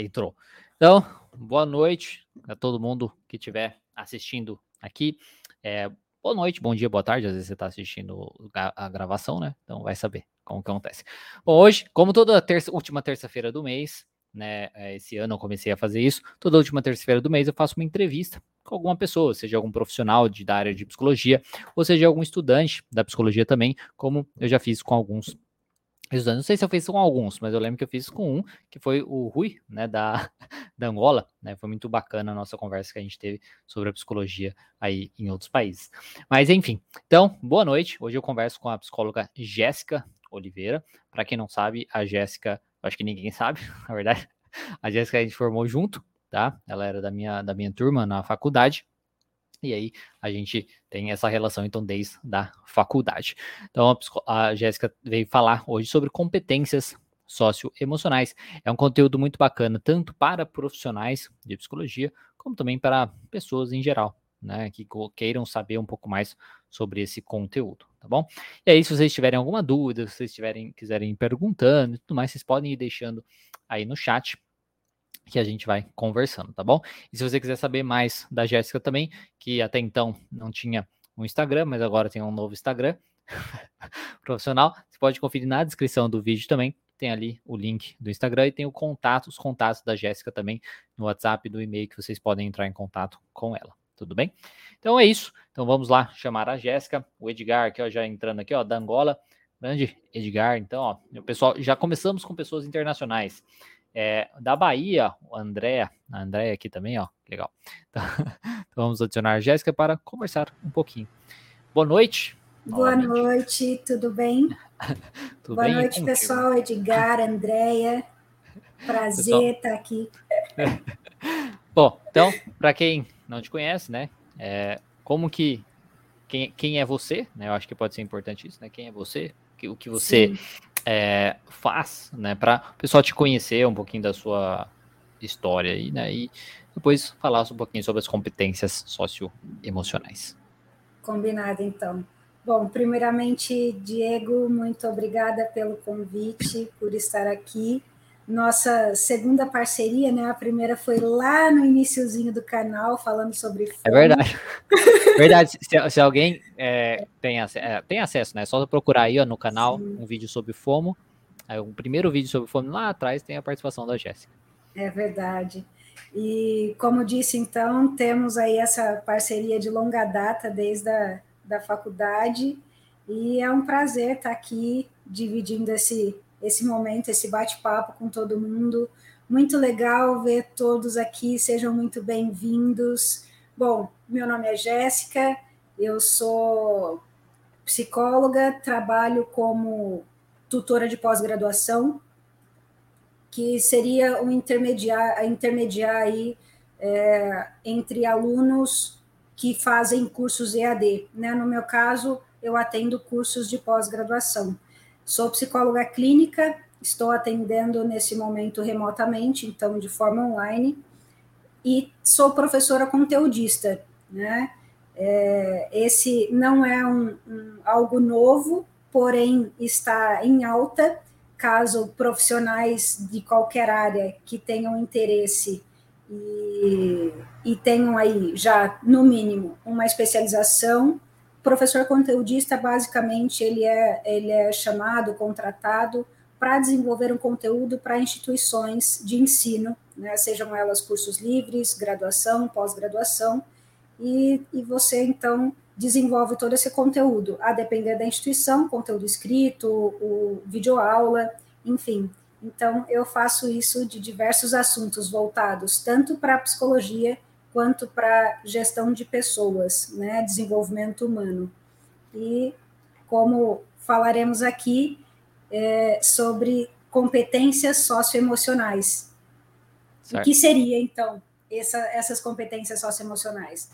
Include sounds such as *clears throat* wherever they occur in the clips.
entrou. Então, boa noite a todo mundo que estiver assistindo aqui. É, boa noite, bom dia, boa tarde. Às vezes você está assistindo a, gravação, né? Então vai saber como que acontece. Bom, hoje, como toda terça, última terça-feira do mês, né? É, esse ano eu comecei a fazer isso. Toda última terça-feira do mês eu faço uma entrevista com alguma pessoa, seja algum profissional de, da área de psicologia, ou seja algum estudante da psicologia também, como eu já fiz com alguns não sei se eu fiz com alguns, mas eu lembro que eu fiz com um, que foi o Rui, né, da, *laughs* da Angola, né, foi muito bacana a nossa conversa que a gente teve sobre a psicologia aí em outros países. Mas enfim, então, boa noite, hoje eu converso com a psicóloga Jéssica Oliveira, para quem não sabe, a Jéssica, acho que ninguém sabe, *laughs* na verdade, a Jéssica a gente formou junto, tá, ela era da minha, da minha turma na faculdade, e aí a gente tem essa relação então desde a faculdade. Então a, a Jéssica veio falar hoje sobre competências socioemocionais. É um conteúdo muito bacana tanto para profissionais de psicologia como também para pessoas em geral, né, que queiram saber um pouco mais sobre esse conteúdo, tá bom? E aí se vocês tiverem alguma dúvida, se vocês tiverem quiserem ir perguntando e tudo mais, vocês podem ir deixando aí no chat que a gente vai conversando, tá bom? E se você quiser saber mais da Jéssica também, que até então não tinha um Instagram, mas agora tem um novo Instagram *laughs* profissional, você pode conferir na descrição do vídeo também. Tem ali o link do Instagram e tem o contato, os contatos da Jéssica também no WhatsApp do e-mail que vocês podem entrar em contato com ela. Tudo bem? Então é isso. Então vamos lá chamar a Jéssica, o Edgar ó, já entrando aqui, ó, da Angola. Grande Edgar, então, ó, pessoal, já começamos com pessoas internacionais. É, da Bahia, o André, a André aqui também, ó, legal. Então, *laughs* então vamos adicionar a Jéssica para conversar um pouquinho. Boa noite. Boa novamente. noite, tudo bem? *laughs* tudo Boa bem? noite, pessoal. Edgar, Andréia. Prazer estar aqui. *laughs* Bom, então, para quem não te conhece, né? É, como que quem, quem é você? Né? Eu acho que pode ser importante isso, né? Quem é você? O que você Sim é, faz, né, para o pessoal te conhecer um pouquinho da sua história aí, né, e depois falar um pouquinho sobre as competências socioemocionais. Combinado, então. Bom, primeiramente, Diego, muito obrigada pelo convite, por estar aqui nossa segunda parceria, né? A primeira foi lá no iníciozinho do canal, falando sobre fome. É verdade. *laughs* verdade. Se, se alguém é, tem, é, tem acesso, né? É só procurar aí ó, no canal Sim. um vídeo sobre FOMO. Aí, o primeiro vídeo sobre fome lá atrás tem a participação da Jéssica. É verdade. E como disse, então, temos aí essa parceria de longa data desde a da faculdade. E é um prazer estar aqui dividindo esse esse momento, esse bate-papo com todo mundo. Muito legal ver todos aqui, sejam muito bem-vindos. Bom, meu nome é Jéssica, eu sou psicóloga, trabalho como tutora de pós-graduação, que seria um intermediar, intermediar aí, é, entre alunos que fazem cursos EAD. Né? No meu caso, eu atendo cursos de pós-graduação. Sou psicóloga clínica, estou atendendo nesse momento remotamente, então de forma online, e sou professora conteudista, né? É, esse não é um, um, algo novo, porém está em alta. Caso profissionais de qualquer área que tenham interesse e, e tenham aí já, no mínimo, uma especialização professor conteudista, basicamente, ele é, ele é chamado, contratado para desenvolver um conteúdo para instituições de ensino, né, sejam elas cursos livres, graduação, pós-graduação, e, e você, então, desenvolve todo esse conteúdo, a depender da instituição, conteúdo escrito, o videoaula, enfim. Então, eu faço isso de diversos assuntos voltados tanto para a psicologia quanto para gestão de pessoas, né, desenvolvimento humano. E como falaremos aqui é, sobre competências socioemocionais. O que seria, então, essa, essas competências socioemocionais?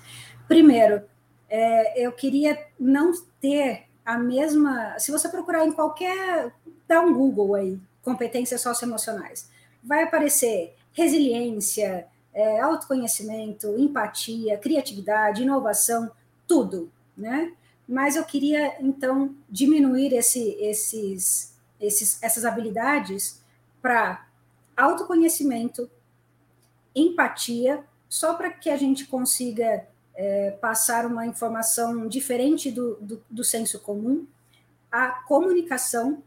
Primeiro, é, eu queria não ter a mesma. Se você procurar em qualquer. dá um Google aí, competências socioemocionais, vai aparecer resiliência, é, autoconhecimento, empatia, criatividade, inovação, tudo, né? Mas eu queria, então, diminuir esse, esses, esses, essas habilidades para autoconhecimento, empatia, só para que a gente consiga é, passar uma informação diferente do, do, do senso comum, a comunicação,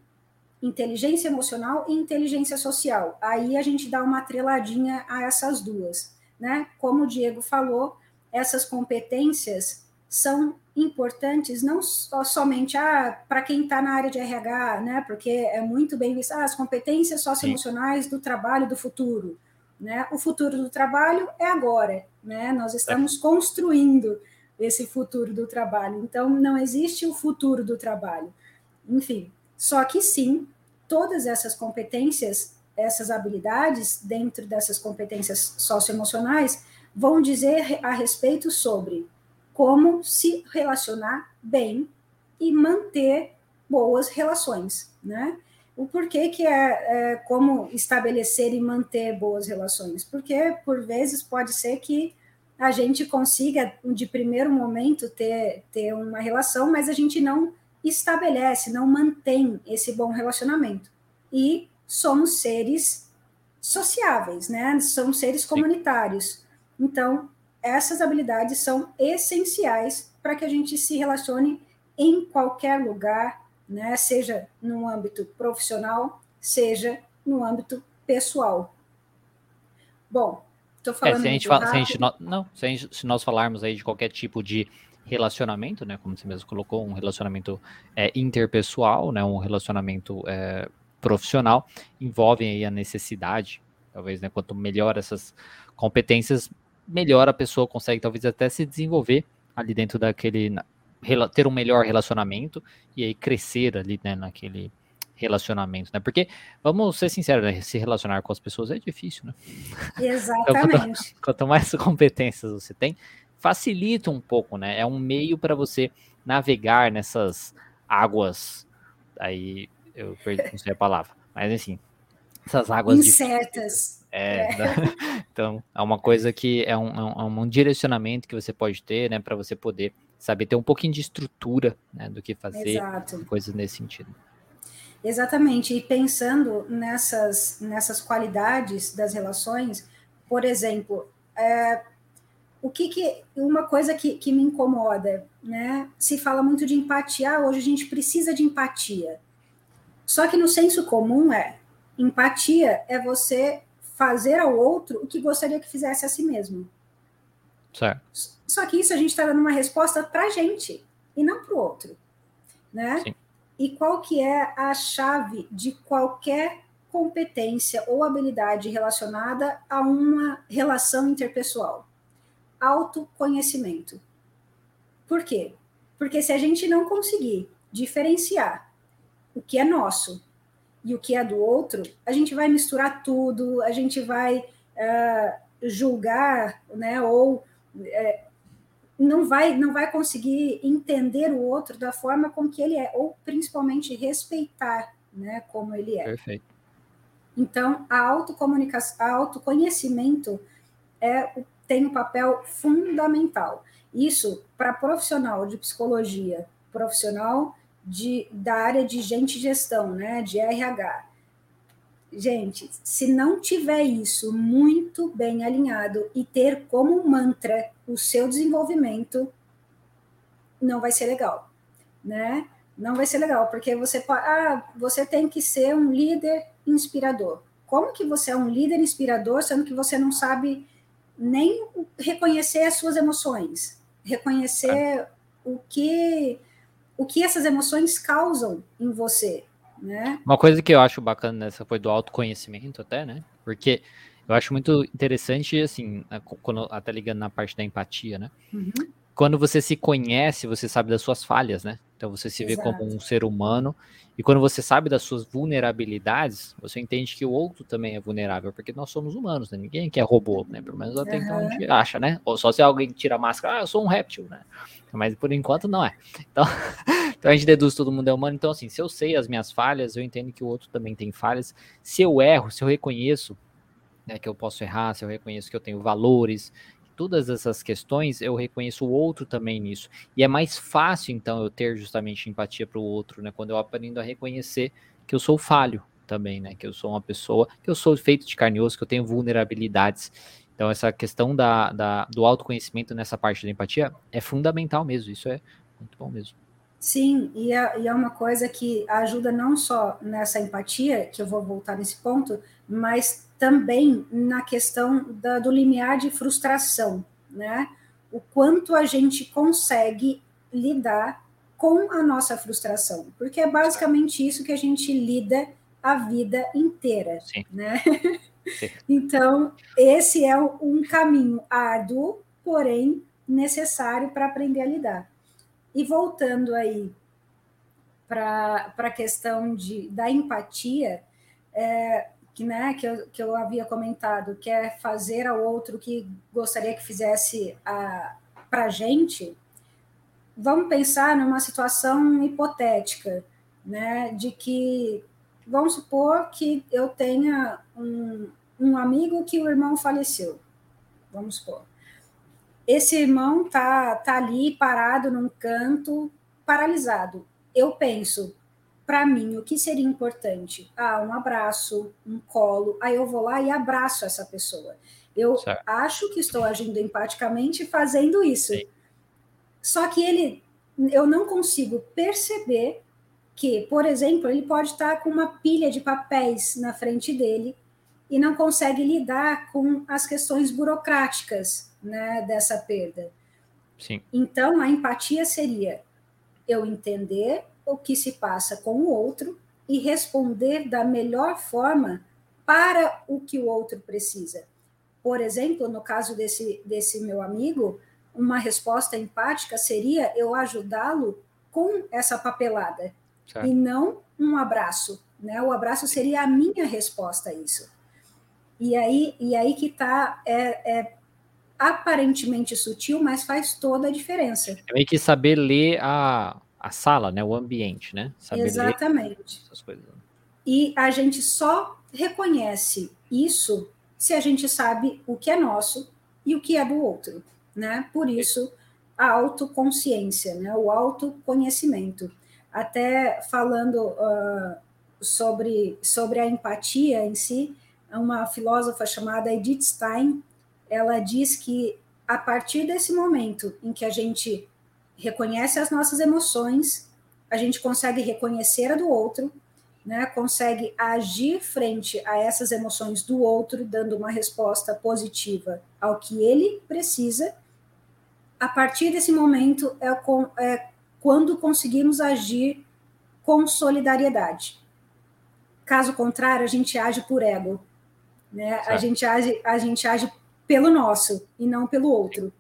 inteligência emocional e inteligência social. Aí a gente dá uma atreladinha a essas duas. Né? Como o Diego falou, essas competências são importantes não só, somente ah, para quem está na área de RH, né? Porque é muito bem visto ah, as competências socioemocionais do trabalho do futuro. Né? O futuro do trabalho é agora, né? Nós estamos é. construindo esse futuro do trabalho. Então, não existe o futuro do trabalho. Enfim, só que sim, todas essas competências, essas habilidades dentro dessas competências socioemocionais vão dizer a respeito sobre como se relacionar bem e manter boas relações, né? O porquê que é, é, como estabelecer e manter boas relações? Porque, por vezes, pode ser que a gente consiga, de primeiro momento, ter, ter uma relação, mas a gente não estabelece, não mantém esse bom relacionamento. E somos seres sociáveis, né? Somos seres comunitários. Então, essas habilidades são essenciais para que a gente se relacione em qualquer lugar, né? seja no âmbito profissional, seja no âmbito pessoal. Bom, estou falando. É, se a gente fala, se a gente, não, se, gente, se, nós falarmos aí de qualquer tipo de relacionamento, né, como você mesmo colocou, um relacionamento é, interpessoal, né, um relacionamento é, profissional, envolve aí a necessidade, talvez, né, quanto melhor essas competências, melhor a pessoa consegue talvez até se desenvolver ali dentro daquele ter um melhor relacionamento e aí crescer ali né, naquele relacionamento, né? Porque vamos ser sinceros, né? se relacionar com as pessoas é difícil, né? Exatamente. então, *laughs* quanto, quanto, mais competências você tem, facilita um pouco, né? É um meio para você navegar nessas águas. Aí eu perdi não sei a palavra, mas enfim, essas águas incertas. É, é. *laughs* então, é uma coisa que é um, é um, é direcionamento que você pode ter, né, para você poder saber ter um pouquinho de estrutura, né, do que fazer, Exato. coisas nesse sentido. Exatamente, e pensando nessas, nessas qualidades das relações, por exemplo, é, o que, que uma coisa que, que me incomoda, né? Se fala muito de empatia, ah, hoje a gente precisa de empatia. Só que no senso comum é empatia é você fazer ao outro o que gostaria que fizesse a si mesmo. Certo. Só que isso a gente está dando uma resposta para a gente e não para o outro, né? Sim. E qual que é a chave de qualquer competência ou habilidade relacionada a uma relação interpessoal? Autoconhecimento. Por quê? Porque se a gente não conseguir diferenciar o que é nosso e o que é do outro, a gente vai misturar tudo, a gente vai uh, julgar, né, ou uh, não vai não vai conseguir entender o outro da forma com que ele é, ou principalmente respeitar, né, como ele é. Perfeito. Então, a autocomunicação, a autoconhecimento é tem um papel fundamental. Isso para profissional de psicologia, profissional de, da área de gente gestão, né, de RH. Gente, se não tiver isso muito bem alinhado e ter como mantra o seu desenvolvimento, não vai ser legal, né? Não vai ser legal, porque você ah, você tem que ser um líder inspirador. Como que você é um líder inspirador, sendo que você não sabe nem reconhecer as suas emoções, reconhecer é. o que o que essas emoções causam em você, né? Uma coisa que eu acho bacana nessa foi do autoconhecimento até, né? Porque eu acho muito interessante, assim, quando, até ligando na parte da empatia, né? Uhum. Quando você se conhece, você sabe das suas falhas, né? Então você se Exato. vê como um ser humano. E quando você sabe das suas vulnerabilidades, você entende que o outro também é vulnerável, porque nós somos humanos, né? Ninguém aqui é robô, né? Pelo menos até uhum. então a gente acha, né? Ou só se alguém tira a máscara, ah, eu sou um réptil, né? Mas por enquanto não é. Então, *laughs* então a gente deduz todo mundo é humano. Então, assim, se eu sei as minhas falhas, eu entendo que o outro também tem falhas. Se eu erro, se eu reconheço né, que eu posso errar, se eu reconheço que eu tenho valores, todas essas questões, eu reconheço o outro também nisso. E é mais fácil, então, eu ter justamente empatia para o outro, né? Quando eu aprendo a reconhecer que eu sou falho também, né? Que eu sou uma pessoa, que eu sou feito de carne e osso, que eu tenho vulnerabilidades. Então, essa questão da, da, do autoconhecimento nessa parte da empatia é fundamental mesmo. Isso é muito bom mesmo. Sim, e é, e é, uma coisa que ajuda não só nessa empatia, que eu vou voltar nesse ponto, mas também na questão da, do limiar de frustração, né? O quanto a gente consegue lidar com a nossa frustração, porque é basicamente isso que a gente lida a vida inteira, Sim. né? Sim. *laughs* Então, esse é um caminho árduo, porém necessário para aprender a lidar. E voltando aí para a questão de, da empatia, é, que, né, que, eu, que eu havia comentado, que é fazer ao outro que gostaria que fizesse para a gente, vamos pensar numa situação hipotética, né, de que, vamos supor que eu tenha um, um amigo que o irmão faleceu, vamos supor. Esse irmão tá, tá ali parado num canto, paralisado. Eu penso, para mim, o que seria importante? Ah, um abraço, um colo. Aí eu vou lá e abraço essa pessoa. Eu certo. acho que estou agindo empaticamente fazendo isso. Sim. Só que ele, eu não consigo perceber que, por exemplo, ele pode estar com uma pilha de papéis na frente dele e não consegue lidar com as questões burocráticas né, dessa perda. Sim. Então, a empatia seria eu entender o que se passa com o outro e responder da melhor forma para o que o outro precisa. Por exemplo, no caso desse, desse meu amigo, uma resposta empática seria eu ajudá-lo com essa papelada certo. e não um abraço. Né? O abraço seria a minha resposta a isso. E aí, e aí que está é, é, aparentemente sutil, mas faz toda a diferença. É meio que saber ler a, a sala, né, o ambiente, né? Saber Exatamente. essas coisas. E a gente só reconhece isso se a gente sabe o que é nosso e o que é do outro, né? Por isso a autoconsciência, né? O autoconhecimento. Até falando uh, sobre sobre a empatia em si, uma filósofa chamada Edith Stein, ela diz que a partir desse momento em que a gente reconhece as nossas emoções, a gente consegue reconhecer a do outro, né, consegue agir frente a essas emoções do outro, dando uma resposta positiva ao que ele precisa. A partir desse momento é, com, é quando conseguimos agir com solidariedade. Caso contrário, a gente age por ego, né? A gente age, a gente age pelo nosso e não pelo outro.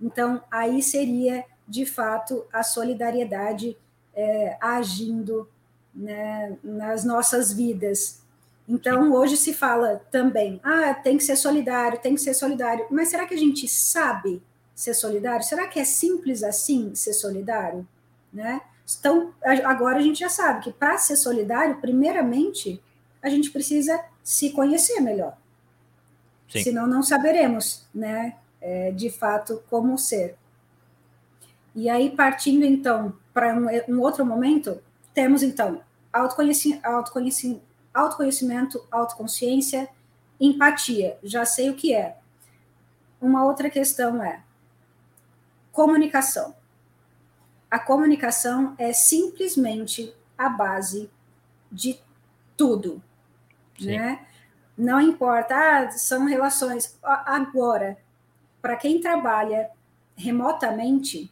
Então, aí seria de fato, a solidariedade é, agindo né, nas nossas vidas. Então, hoje se fala também, ah, tem que ser solidário, tem que ser solidário. Mas será que a gente sabe ser solidário? Será que é simples assim ser solidário? Né? Então, agora a gente já sabe que para ser solidário, primeiramente, a gente precisa se conhecer melhor. Sim. Senão não saberemos, né, é, de fato, como ser. E aí, partindo então para um, um, outro momento, temos então autoconhecimento, autoconhecimento, autoconhecimento, autoconsciência, empatia. Já sei o que é. Uma outra questão é comunicação. A comunicação é simplesmente a base de tudo, Sim. né? Não importa, ah, são relações. Agora, para quem trabalha remotamente,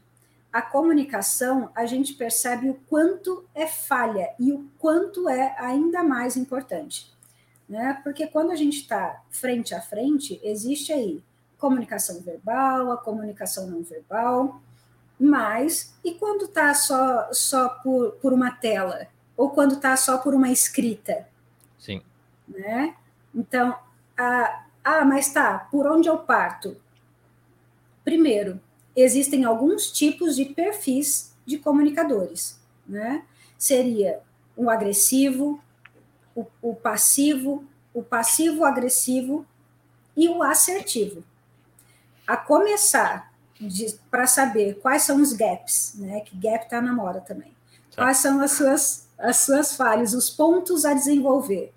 a comunicação, a gente percebe o quanto é falha e o quanto é ainda mais importante. Né? Porque quando a gente está frente a frente, existe aí comunicação verbal, a comunicação não verbal, mas e quando está só, só por, por uma tela? Ou quando está só por uma escrita? Sim. Né? Então, a, ah, mas tá, por onde eu parto? Primeiro, existem alguns tipos de perfis de comunicadores, né? Seria o agressivo, o, o passivo, o passivo-agressivo e o assertivo. A começar para saber quais são os gaps, né? Que gap está na moda também. Certo. Quais são as suas, as suas falhas, os pontos a desenvolver.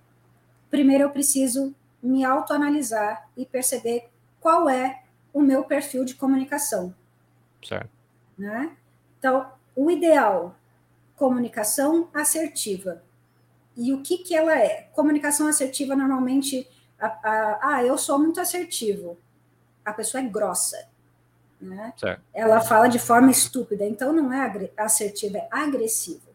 Primeiro eu preciso me autoanalisar e perceber qual é o meu perfil de comunicação. Certo. Né? Então, o ideal, comunicação assertiva. E o que, que ela é? Comunicação assertiva, normalmente, a, a, ah, eu sou muito assertivo. A pessoa é grossa. Né? Ela fala de forma estúpida, então não é assertiva, é agressiva.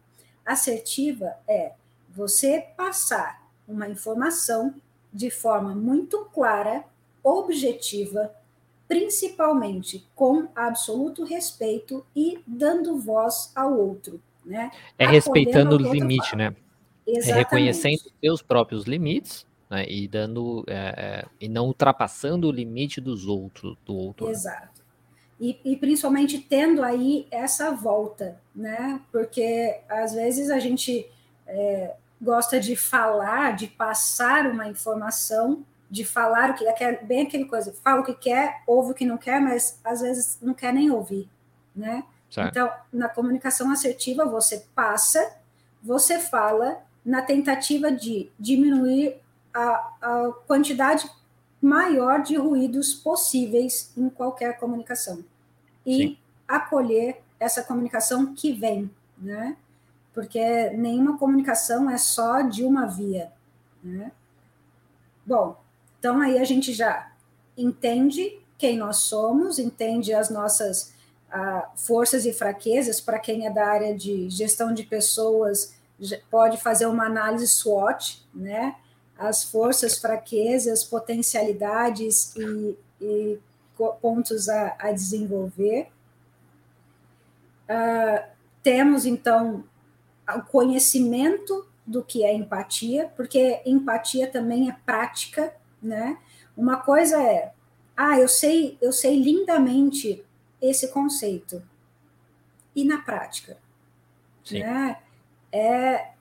Assertiva é você passar uma informação de forma muito clara, objetiva, principalmente com absoluto respeito e dando voz ao outro. Né? É respeitando o limite, né? Exatamente. É reconhecendo seus próprios limites né? e dando é, é, e não ultrapassando o limite dos outros do outro. Exato. E, e, principalmente tendo aí essa volta, né? Porque às vezes a gente é, gosta de falar, de passar uma informação, de falar o que é bem aquele coisa, fala o que quer, ouve o que não quer, mas às vezes não quer nem ouvir, né? Certo. Então, na comunicação assertiva, você passa, você fala, na tentativa de diminuir a, a quantidade maior de ruídos possíveis em qualquer comunicação e Sim. acolher essa comunicação que vem, né? porque nenhuma comunicação é só de uma via. Né? Bom, então aí a gente já entende quem nós somos, entende as nossas ah, forças e fraquezas. Para quem é da área de gestão de pessoas, pode fazer uma análise SWOT, né? As forças, fraquezas, potencialidades e, e pontos a, a desenvolver. Uh, temos, então, o conhecimento do que é empatia, porque empatia também é prática, né? Uma coisa é, ah, eu sei, eu sei lindamente esse conceito. E na prática, Sim. né? É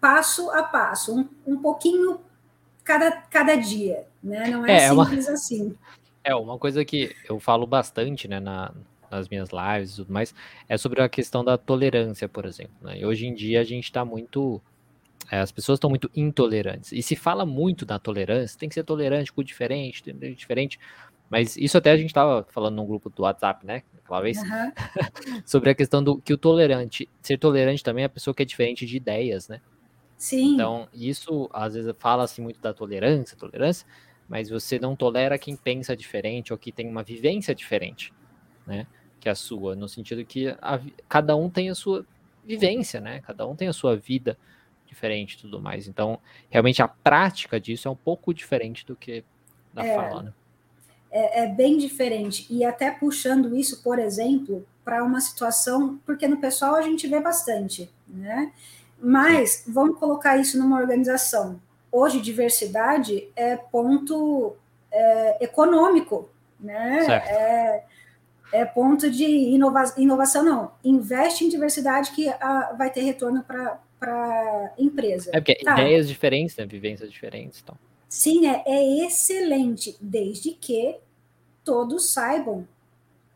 passo a passo, um, um pouquinho cada, cada dia, né? Não é, é simples uma, assim. É uma coisa que eu falo bastante, né, na, nas minhas lives e tudo mais, é sobre a questão da tolerância, por exemplo. Né? E hoje em dia a gente está muito. É, as pessoas estão muito intolerantes. E se fala muito da tolerância, tem que ser tolerante com o diferente, tem que ser diferente. Mas isso até a gente estava falando num grupo do WhatsApp, né? Aquela vez, uhum. *laughs* sobre a questão do que o tolerante, ser tolerante também é a pessoa que é diferente de ideias, né? Sim. Então, isso às vezes fala-se muito da tolerância, tolerância, mas você não tolera quem pensa diferente ou que tem uma vivência diferente, né? que a sua, no sentido que a, cada um tem a sua vivência, né? Cada um tem a sua vida diferente e tudo mais. Então, realmente a prática disso é um pouco diferente do que da é, fala, né? É, é bem diferente. E até puxando isso, por exemplo, para uma situação, porque no pessoal a gente vê bastante, né? Mas vamos colocar isso numa organização. Hoje, diversidade é ponto é, econômico, né? É, é ponto de inova inovação, não. Investe em diversidade que a, vai ter retorno para a empresa. É porque tá. ideias diferentes, né? Vivências diferentes. Então. Sim, é, é excelente, desde que todos saibam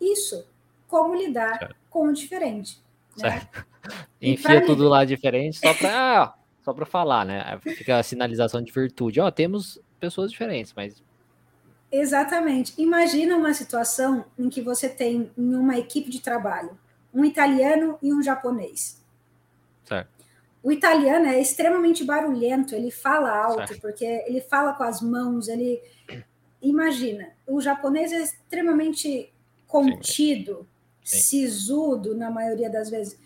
isso, como lidar certo. com o diferente. Né? Enfia tudo lá diferente só para só para falar, né? Fica a sinalização de virtude. Ó, oh, temos pessoas diferentes, mas Exatamente. Imagina uma situação em que você tem em uma equipe de trabalho um italiano e um japonês. Certo. O italiano é extremamente barulhento, ele fala alto, certo. porque ele fala com as mãos, ele. Imagina, o japonês é extremamente contido, Sim. Sim. sisudo na maioria das vezes.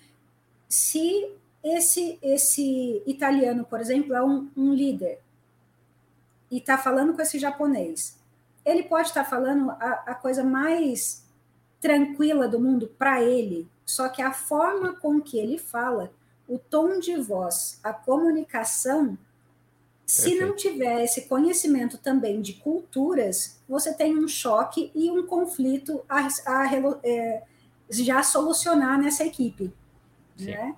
Se esse, esse italiano, por exemplo, é um, um líder e está falando com esse japonês, ele pode estar falando a, a coisa mais tranquila do mundo para ele, só que a forma com que ele fala, o tom de voz, a comunicação, se Perfeito. não tiver esse conhecimento também de culturas, você tem um choque e um conflito a, a, a é, já solucionar nessa equipe. Né?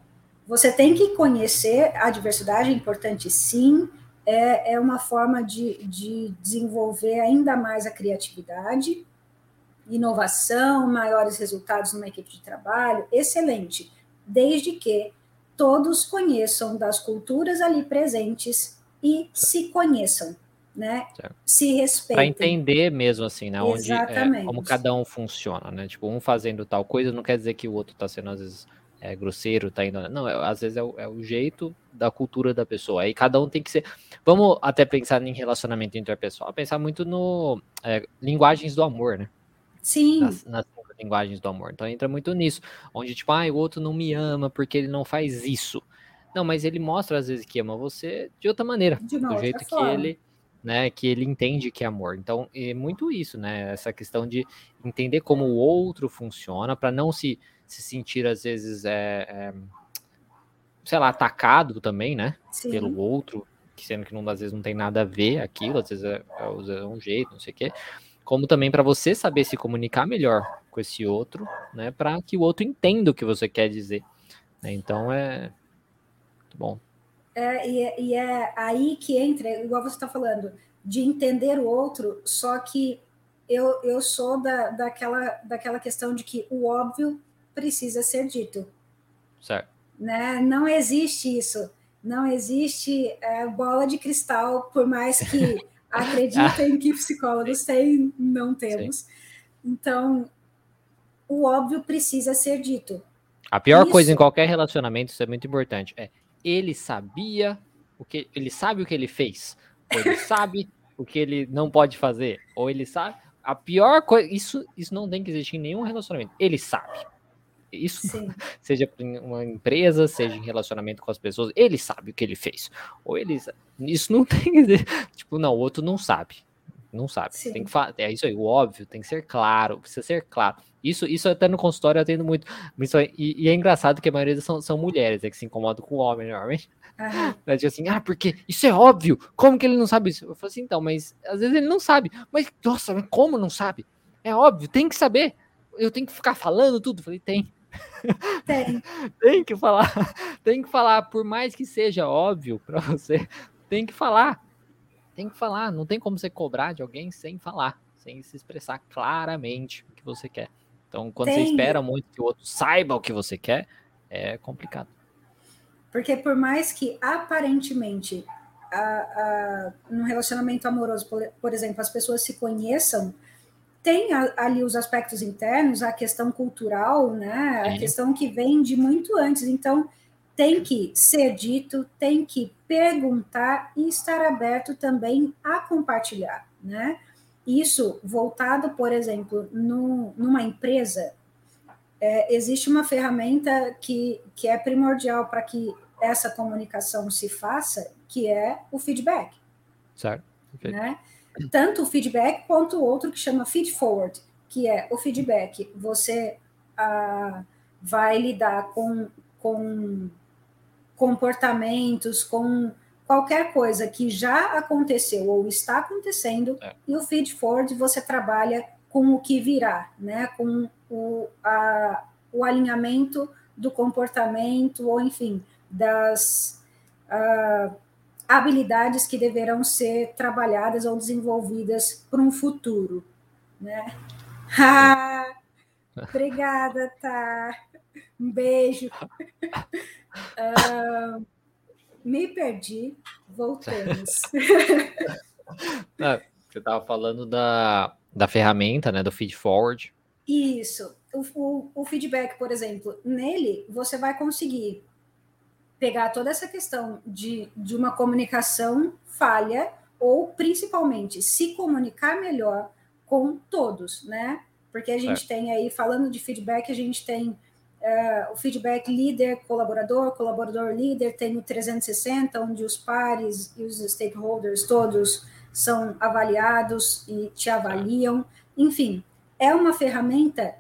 Você tem que conhecer a diversidade, é importante sim, é, é uma forma de, de desenvolver ainda mais a criatividade, inovação, maiores resultados numa equipe de trabalho, excelente, desde que todos conheçam das culturas ali presentes e se conheçam, né? Certo. Se respeitem. Para entender mesmo assim, né? Onde, é, como cada um funciona, né? Tipo, um fazendo tal coisa não quer dizer que o outro está sendo às vezes é, grosseiro, tá indo. Não, é, às vezes é o, é o, jeito da cultura da pessoa. Aí cada um tem que ser. Vamos até pensar em relacionamento interpessoal, pensar muito no é, linguagens do amor, né? Sim. Nas, nas, linguagens do amor. Então entra muito nisso, onde tipo, ah, o outro não me ama porque ele não faz isso. Não, mas ele mostra às vezes que ama você de outra maneira, de do jeito que ele né, que ele entende que é amor. Então, é muito isso, né, essa questão de entender como o outro funciona para não se se sentir às vezes é, é, sei lá atacado também, né, Sim. pelo outro, sendo que não às vezes não tem nada a ver aquilo, às vezes é, é, é um jeito, não sei o quê. Como também para você saber se comunicar melhor com esse outro, né, para que o outro entenda o que você quer dizer. Né? Então é muito bom. É, e, é, e é aí que entra, igual você está falando, de entender o outro, só que eu, eu sou da, daquela, daquela questão de que o óbvio precisa ser dito. Certo. Né? Não existe isso. Não existe é, bola de cristal, por mais que *laughs* acreditem *laughs* que psicólogos têm, não temos. Sim. Então, o óbvio precisa ser dito. A pior isso... coisa em qualquer relacionamento, isso é muito importante, é ele sabia o que ele sabe o que ele fez, ou ele *laughs* sabe o que ele não pode fazer, ou ele sabe a pior coisa, isso isso não tem que existir em nenhum relacionamento. Ele sabe. Isso, Sim. *laughs* seja em uma empresa, seja em relacionamento com as pessoas, ele sabe o que ele fez. Ou ele, isso não *laughs* tem que dizer, tipo, não, o outro não sabe. Não sabe. Sim. Tem que é isso aí, o óbvio, tem que ser claro, precisa ser claro. Isso, isso até no consultório eu atendo muito. E, e é engraçado que a maioria são, são mulheres, é que se incomodam com o homem, normalmente. Uhum. Né, *laughs* tipo assim, ah, porque isso é óbvio, como que ele não sabe isso? Eu falo assim, então, mas às vezes ele não sabe. Mas, nossa, mas como não sabe? É óbvio, tem que saber. Eu tenho que ficar falando tudo. Eu falei, tem. Tem. *laughs* tem que falar. Tem que falar, por mais que seja óbvio para você, tem que falar. Tem que falar. Não tem como você cobrar de alguém sem falar, sem se expressar claramente o que você quer. Então, quando tem. você espera muito que o outro saiba o que você quer, é complicado. Porque por mais que aparentemente a, a, no relacionamento amoroso, por, por exemplo, as pessoas se conheçam, tem ali os aspectos internos, a questão cultural, né? A questão que vem de muito antes. Então, tem que ser dito, tem que perguntar e estar aberto também a compartilhar, né? Isso voltado, por exemplo, no, numa empresa, é, existe uma ferramenta que, que é primordial para que essa comunicação se faça, que é o feedback. Certo. Okay. Né? Tanto o feedback quanto o outro que chama feed forward, que é o feedback. Você ah, vai lidar com, com comportamentos, com qualquer coisa que já aconteceu ou está acontecendo, é. e o feed forward você trabalha com o que virá, né? com o, a, o alinhamento do comportamento, ou enfim, das. Uh, habilidades que deverão ser trabalhadas ou desenvolvidas para um futuro, né? *laughs* Ah, obrigada, tá? Um beijo. Uh, *laughs* me perdi, voltamos. *laughs* Ah, você estava falando da, da ferramenta, né, do feed forward. Isso. O, o, o feedback, por exemplo, nele você vai conseguir pegar toda essa questão de, de uma comunicação falha, ou principalmente se comunicar melhor com todos, né? Porque a gente é. tem aí, falando de feedback, a gente tem uh, o feedback líder, colaborador, colaborador líder, tem o 360, onde os pares e os stakeholders todos são avaliados e te avaliam. Enfim, é uma ferramenta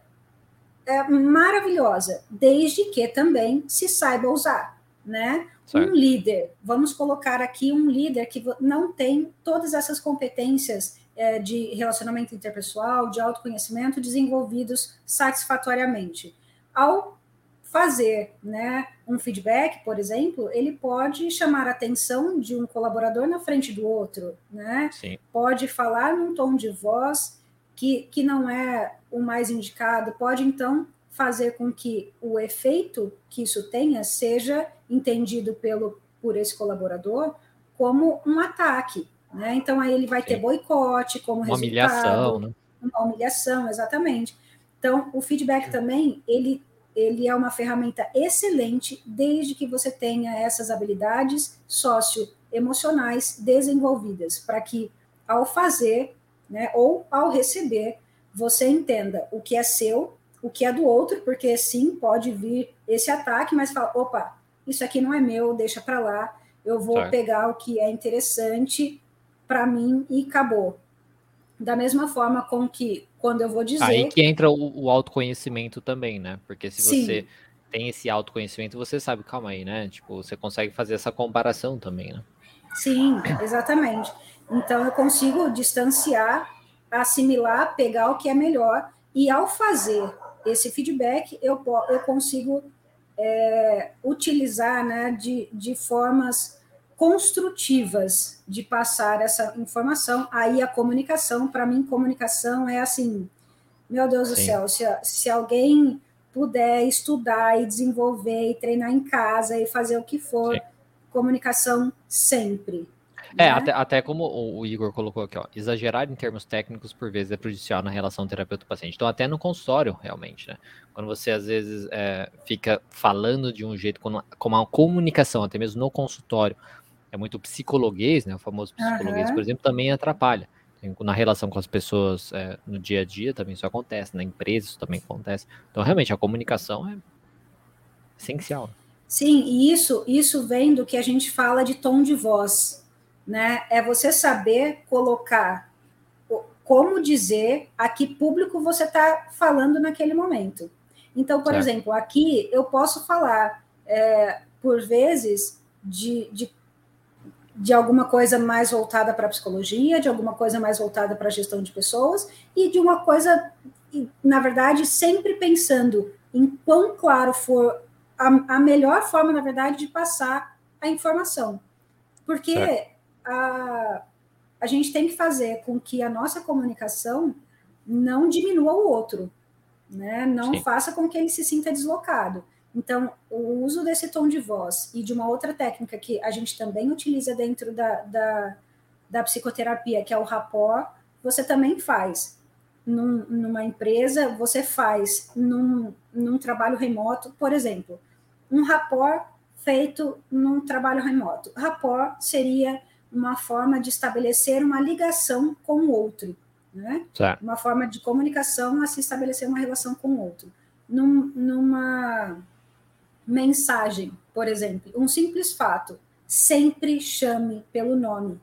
é, maravilhosa, desde que também se saiba usar né? Certo. Um líder, vamos colocar aqui um líder que não tem todas essas competências é, de relacionamento interpessoal, de autoconhecimento desenvolvidos satisfatoriamente. Ao fazer né, um feedback, por exemplo, ele pode chamar a atenção de um colaborador na frente do outro, né? Sim. Pode falar num tom de voz que, que não é o mais indicado, pode então fazer com que o efeito que isso tenha seja entendido pelo por esse colaborador como um ataque, Né? Então aí ele vai Sim. ter boicote como uma resultado. Humilhação, né? Uma humilhação, exatamente. Então, o feedback também, ele, ele é uma ferramenta excelente desde que você tenha essas habilidades socioemocionais desenvolvidas, para que ao fazer, né, ou ao receber, você entenda o que é seu, o que é do outro, porque sim, pode vir esse ataque, mas fala, opa, isso aqui não é meu, deixa para lá, eu vou certo. pegar o que é interessante para mim e acabou. Da mesma forma com que quando eu vou dizer. Aí que entra o, o autoconhecimento também, né? Porque se Sim. você tem esse autoconhecimento, você sabe, calma aí, né? Tipo, você consegue fazer essa comparação também, né? Sim, exatamente. Então eu consigo distanciar, assimilar, pegar o que é melhor, e ao fazer esse feedback, eu, eu consigo é, utilizar né, de, de formas construtivas de passar essa informação. Aí a comunicação, para mim, comunicação é assim, meu Deus Sim. do céu, se, se alguém puder estudar e desenvolver e treinar em casa e fazer o que for, Sim. comunicação sempre. É, né? até, até como o Igor colocou aqui, ó, exagerar em termos técnicos por vezes é prejudicial na relação terapeuta-paciente. Então, até no consultório, realmente, né? Quando você às vezes é, fica falando de um jeito, como, como a comunicação, até mesmo no consultório, é muito psicologuês, né? O famoso psicologuês, uhum. por exemplo, também atrapalha. Na relação com as pessoas é, no dia a dia também isso acontece, na empresa isso também acontece. Então, realmente, a comunicação é essencial. Sim, e isso, isso vem do que a gente fala de tom de voz, né? É você saber colocar como dizer a que público você está falando naquele momento. Então, por certo. exemplo, aqui eu posso falar, é, por vezes, de, de de alguma coisa mais voltada para a psicologia, de alguma coisa mais voltada para a gestão de pessoas e de uma coisa, na verdade, sempre pensando em quão claro for a, a melhor forma, na verdade, de passar a informação. Porque a, a gente tem que fazer com que a nossa comunicação não diminua o outro, né? não Sim. faça com que ele se sinta deslocado. Então, o uso desse tom de voz e de uma outra técnica que a gente também utiliza dentro da, da, da psicoterapia, que é o rapport, você também faz. Num, numa empresa, você faz num, num trabalho remoto, por exemplo, um rapport feito num trabalho remoto. Rapport seria uma forma de estabelecer uma ligação com o outro, né? Uma forma de comunicação a se estabelecer uma relação com o outro. Num, numa mensagem, por exemplo, um simples fato, sempre chame pelo nome,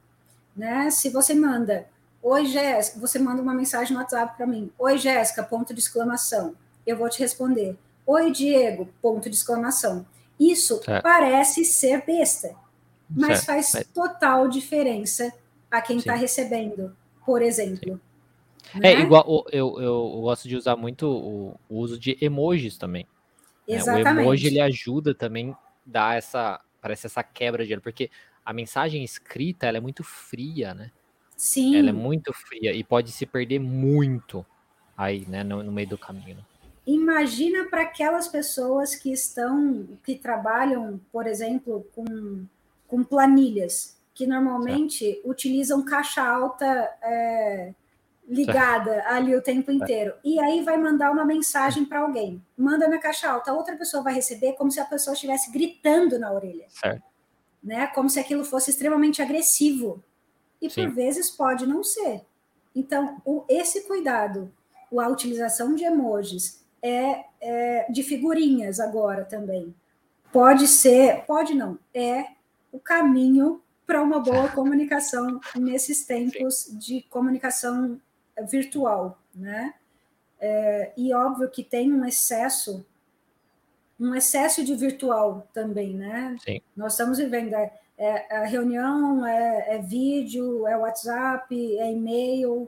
né? Se você manda, oi Jéssica, você manda uma mensagem no WhatsApp para mim, oi Jéssica, ponto de exclamação, eu vou te responder, oi Diego, ponto de exclamação. Isso parece ser besta, mas faz é. total diferença a quem está recebendo, por exemplo. Né? É igual, eu, eu, gosto de usar muito o, o uso de emojis também. Exatamente. Né? O emoji ele ajuda também dar essa, parece essa quebra de gelo, porque a mensagem escrita ela é muito fria, né? Sim. Ela é muito fria e pode se perder muito aí, né, no, no meio do caminho. Né? Imagina para aquelas pessoas que estão, que trabalham, por exemplo, com, com planilhas, que normalmente certo. utilizam caixa alta é, ligada ali o tempo inteiro. E aí vai mandar uma mensagem para alguém. Manda na caixa alta, a outra pessoa vai receber como se a pessoa estivesse gritando na orelha. Certo. Né? Como se aquilo fosse extremamente agressivo. E Sim. por vezes pode não ser. Então, o, esse cuidado, a utilização de emojis, é, é de figurinhas agora também. Pode ser, pode não, é o caminho para uma boa comunicação nesses tempos de comunicação virtual, né? É, e óbvio que tem um excesso, um excesso de virtual também, né? Sim. Nós estamos vivendo é, é a reunião, é, é, vídeo, é WhatsApp, é e-mail,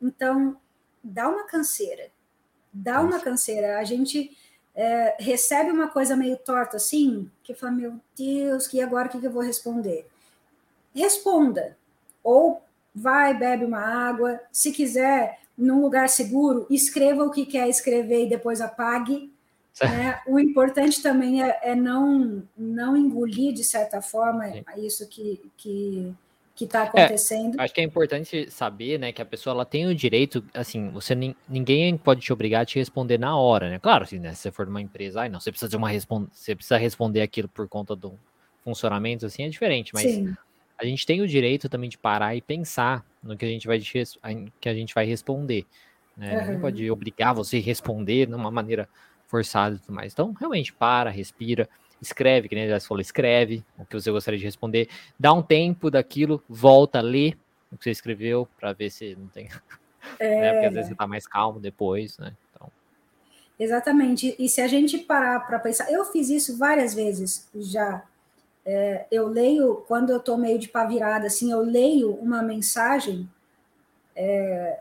então dá uma canseira, dá uma canseira. A gente é, recebe uma coisa meio torta assim, que fala, meu Deus, que agora o que, que eu vou responder? Responda, ou vai, bebe uma água. Se quiser, num lugar seguro, escreva o que quer escrever e depois apague. Né? O importante também é, é, não, não engolir, de certa forma, Sim. isso que, que, que está acontecendo. É, acho que é importante saber, né, que a pessoa ela tem o direito, assim, você ninguém pode te obrigar a te responder na hora, né? Claro, assim, né, se você for numa empresa, ai, não, você precisa de uma você precisa responder aquilo por conta do funcionamento, assim, é diferente, mas Sim. a gente tem o direito também de parar e pensar no que a gente vai que a gente vai responder, né? Uhum. Ninguém pode obrigar você a responder de uma maneira forçada e tudo mais. Então, realmente para, respira escreve, que nem já falou, escreve o que você gostaria de responder, dá um tempo daquilo, volta, lê o que você escreveu para ver se não tem. É... *laughs* né? Porque às vezes você tá mais calmo depois, né? Então... Exatamente. E se a gente parar para pensar, eu fiz isso várias vezes já. É, eu leio, quando eu tô meio de pá virada, assim, eu leio uma mensagem é,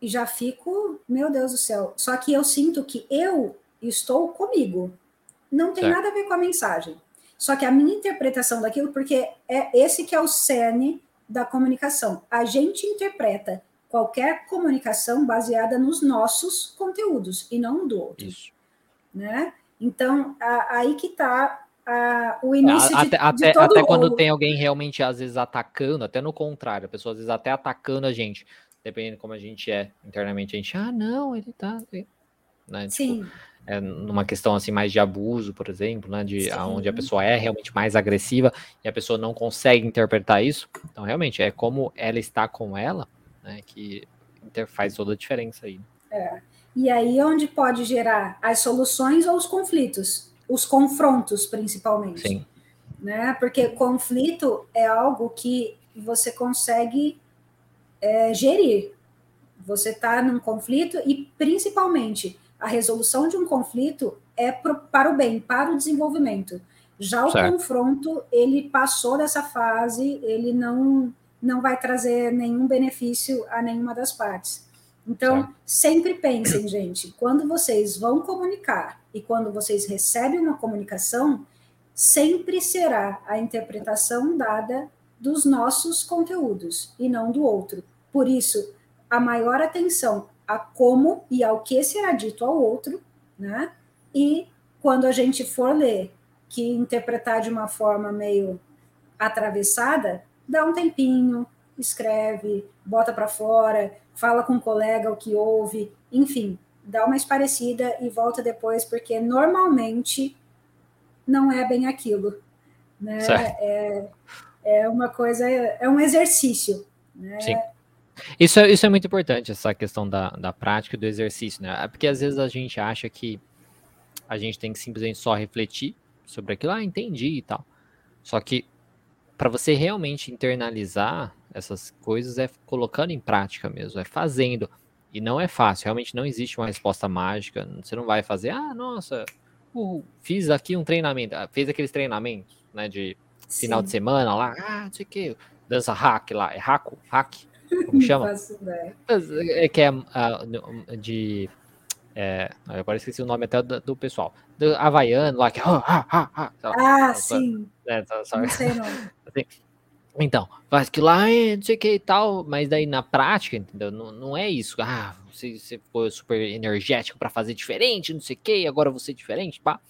e já fico, meu Deus do céu. Só que eu sinto que eu estou comigo não tem certo. nada a ver com a mensagem. Só que a minha interpretação daquilo, porque é esse que é o cerne da comunicação. A gente interpreta qualquer comunicação baseada nos nossos conteúdos e não do outro. Isso. Né? Então, a, aí que está o início até, de, até, de até quando tem alguém realmente, às vezes, atacando, até no contrário, a pessoa às vezes até atacando a gente, dependendo de como a gente é internamente, a gente, ah, não, ele tá. Né? Tipo, Sim. Tipo, é, numa questão assim mais de abuso, por exemplo, né, de onde a pessoa é realmente mais agressiva e a pessoa não consegue interpretar isso. Então, realmente é como ela está com ela, né, que faz toda a diferença aí. É. E aí onde pode gerar as soluções ou os conflitos, os confrontos principalmente. Sim. Né? Porque conflito é algo que você consegue é, gerir. Você está num conflito e principalmente a resolução de um conflito é pro, para o bem, para o desenvolvimento. Já o certo. confronto, ele passou dessa fase, ele não, não vai trazer nenhum benefício a nenhuma das partes. Então, certo. sempre pensem, gente, quando vocês vão comunicar e quando vocês recebem uma comunicação, sempre será a interpretação dada dos nossos conteúdos e não do outro. Por isso, a maior atenção a como e ao que será dito ao outro, né? E quando a gente for ler que interpretar de uma forma meio atravessada, dá um tempinho, escreve, bota para fora, fala com um colega o que ouve, enfim, dá uma esparecida e volta depois, porque normalmente não é bem aquilo, né? É, é uma coisa, é um exercício, né? Sim. Isso é, isso é muito importante, essa questão da, da prática e do exercício, né? É porque às vezes a gente acha que a gente tem que simplesmente só refletir sobre aquilo, ah, entendi e tal. Só que para você realmente internalizar essas coisas é colocando em prática mesmo, é fazendo. E não é fácil, realmente não existe uma resposta mágica. Você não vai fazer, ah, nossa, uh, fiz aqui um treinamento, ah, fez aqueles treinamentos, né, de final Sim. de semana lá, ah, não sei o que, dança hack lá, é hack, hack, como *laughs* chama? É que é uh, de. É, agora esqueci o nome até do, do pessoal. Do Havaiano lá, que. *laughs* Ah, ah, ah, ah, ah sim. É, só, não sei não. *laughs* Assim, então, faz que lá, não sei o que e tal, mas daí na prática, entendeu? Não, não é isso. Ah, você, você foi super energético para fazer diferente, não sei o que, agora você é diferente, pá.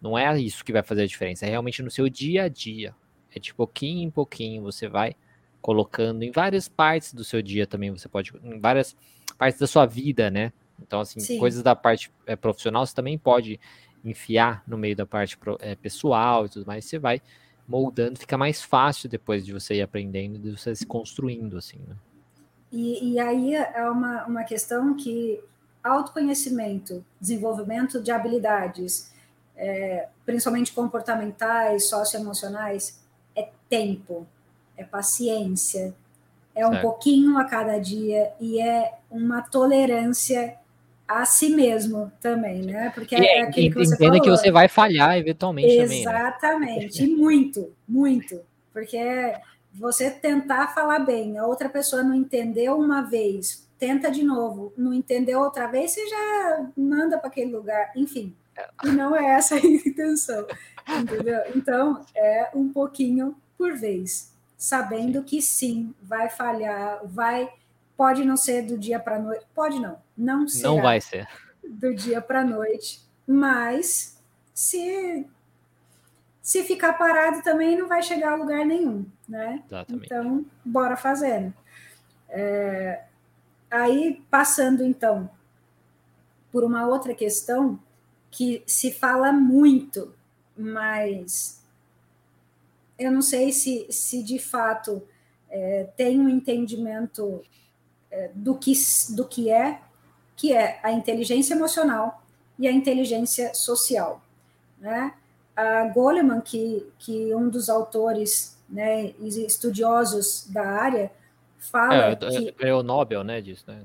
Não é isso que vai fazer a diferença, é realmente no seu dia a dia. É de pouquinho em pouquinho você vai colocando em várias partes do seu dia também, você pode, em várias partes da sua vida, né? Então, assim, Sim. coisas da parte é, profissional você também pode enfiar no meio da parte é, pessoal e tudo mais, você vai moldando, fica mais fácil depois de você ir aprendendo, de você se construindo, assim, né? E, e aí é uma, uma questão que autoconhecimento, desenvolvimento de habilidades, é, principalmente comportamentais, socioemocionais, é tempo é paciência, é um pouquinho a cada dia e é uma tolerância a si mesmo também, né? Porque é, é aquilo que você falou. que você vai falhar eventualmente Exatamente, também, né? muito, muito. Porque você tentar falar bem, a outra pessoa não entendeu uma vez, tenta de novo, não entendeu outra vez, você já manda para aquele lugar, enfim. E não é essa a intenção, entendeu? Então, é um pouquinho por vez sabendo que sim, vai falhar, vai pode não ser do dia para noite, pode não, não será Não vai ser. Do dia para noite, mas se se ficar parado também não vai chegar a lugar nenhum, né? Exatamente. Então, bora fazendo. É, aí, passando então por uma outra questão que se fala muito, mas eu não sei se, se de fato é, tem um entendimento é, do, que, do que é, que é a inteligência emocional e a inteligência social. Né? A Goleman, que, que um dos autores né, estudiosos da área, fala é, que... Ganhou o Nobel, né, disso, né?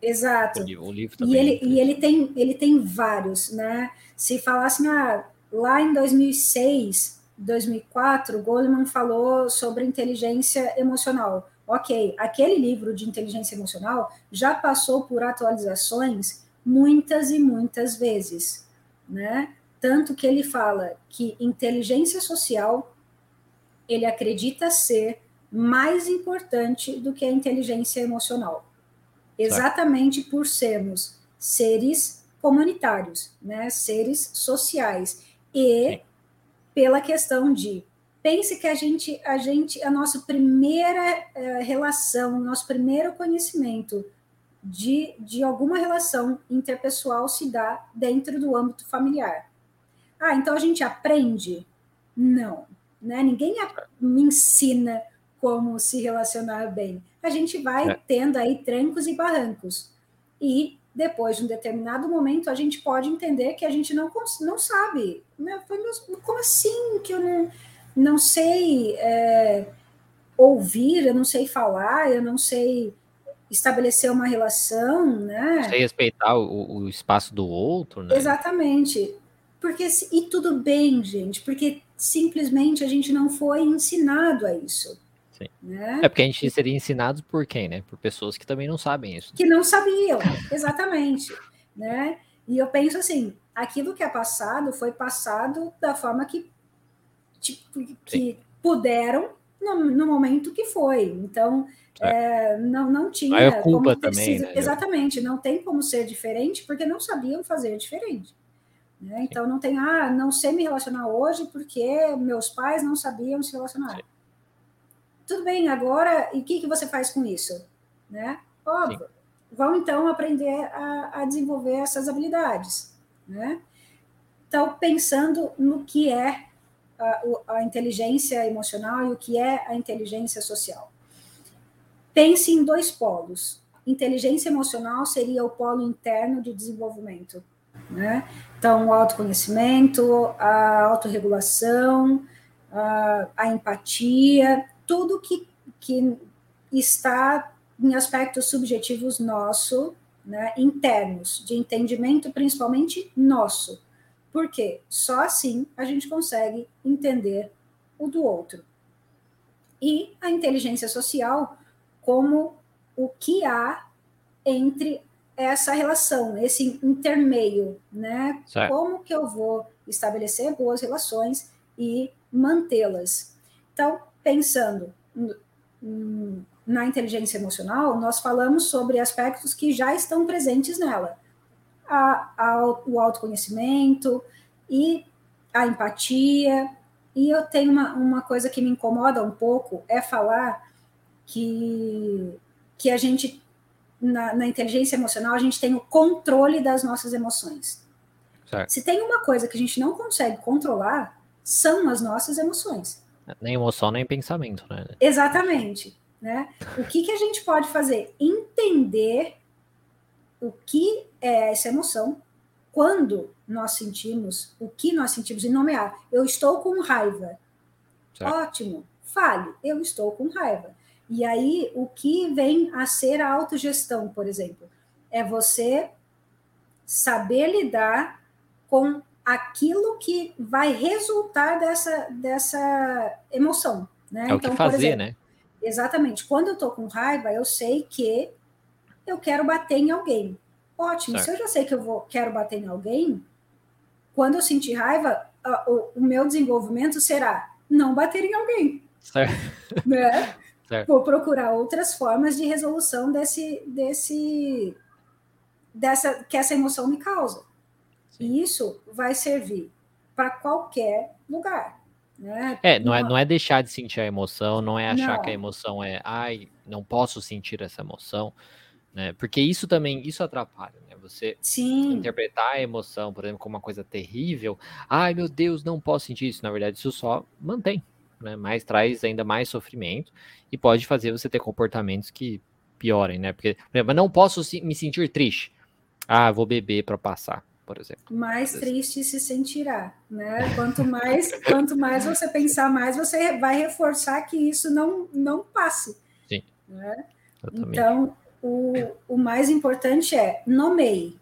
Exato. O, livro também. E ele, e ele, tem, ele tem vários, né? Se falasse ah, lá em 2006, 2004, Goleman falou sobre inteligência emocional. Ok, aquele livro de inteligência emocional já passou por atualizações muitas e muitas vezes, né? Tanto que ele fala que inteligência social ele acredita ser mais importante do que a inteligência emocional. Exatamente por sermos seres comunitários, né, seres sociais. E pela questão de pense que a gente a gente a nossa primeira uh, relação, nosso primeiro conhecimento de, de alguma relação interpessoal se dá dentro do âmbito familiar. Ah, então a gente aprende? Não, né? Ninguém me ensina como se relacionar bem a gente vai é. tendo aí trancos e barrancos. E depois de um determinado momento, a gente pode entender que a gente não, não sabe. Né? Como assim que eu não, não sei é, ouvir, eu não sei falar, eu não sei estabelecer uma relação, né? Sei respeitar o, o espaço do outro, né? Exatamente. Porque, e tudo bem, gente, porque simplesmente a gente não foi ensinado a isso. Né? É porque a gente seria ensinado por quem, né? Por pessoas que também não sabem isso. Que não sabiam, exatamente. né? E eu penso assim, aquilo que é passado foi passado da forma que, tipo, que puderam no, no, momento que foi. Então, é. É, não, não tinha é culpa como também, né? Exatamente, não tem como ser diferente, porque não sabiam fazer diferente. Né? Então, não tem, ah, não sei me relacionar hoje porque meus pais não sabiam se relacionar. Sim tudo bem, agora, e o que, que você faz com isso? Né? Óbvio. Sim. Vão, então, aprender a, a desenvolver essas habilidades. Né? Então, pensando no que é a, a, inteligência emocional e o que é a inteligência social. Pense em dois polos. Inteligência emocional seria o polo interno de desenvolvimento. Né? Então, o autoconhecimento, a autorregulação, a, a empatia, tudo que, que está em aspectos subjetivos nosso, né, internos, de entendimento principalmente nosso. Porque só assim a gente consegue entender o do outro. E a inteligência social como o que há entre essa relação, esse intermeio, né? Certo. Como que eu vou estabelecer boas relações e mantê-las. Então, pensando na inteligência emocional, nós falamos sobre aspectos que já estão presentes nela. A, a, o autoconhecimento e a empatia. E eu tenho uma, uma coisa que me incomoda um pouco, é falar que, que a gente, na, na inteligência emocional, a gente tem o controle das nossas emoções. Certo. Se tem uma coisa que a gente não consegue controlar, são as nossas emoções. Nem emoção, nem pensamento, né? Exatamente. Né? O que, que a gente pode fazer? Entender o que é essa emoção, quando nós sentimos, o que nós sentimos, e nomear. Eu estou com raiva. Certo. Ótimo, fale, eu estou com raiva. E aí, o que vem a ser a autogestão, por exemplo, é você saber lidar com aquilo que vai resultar dessa, dessa emoção. Né? É o então, que fazer, exemplo, né? Exatamente. Quando eu estou com raiva, eu sei que eu quero bater em alguém. Ótimo. Certo. Se eu já sei que eu vou, quero bater em alguém, quando eu sentir raiva, o, o meu desenvolvimento será não bater em alguém. Certo. *laughs* Né? certo. Vou procurar outras formas de resolução desse, desse, dessa que essa emoção me causa. E isso vai servir para qualquer lugar. Né? É, não é, não é deixar de sentir a emoção, não é achar não. que a emoção é, ai, não posso sentir essa emoção, né? Porque isso também, isso atrapalha, né? Você Sim. interpretar a emoção, por exemplo, como uma coisa terrível, ai meu Deus, não posso sentir isso. Na verdade, isso só mantém, né? Mas traz ainda mais sofrimento e pode fazer você ter comportamentos que piorem, né? Porque, por exemplo, não posso me sentir triste. Ah, vou beber para passar por exemplo. Mais triste se sentirá, né? Quanto mais, quanto mais você pensar mais, você vai reforçar que isso não, não passe. Sim. Né? Então, o, o mais importante é nomeie.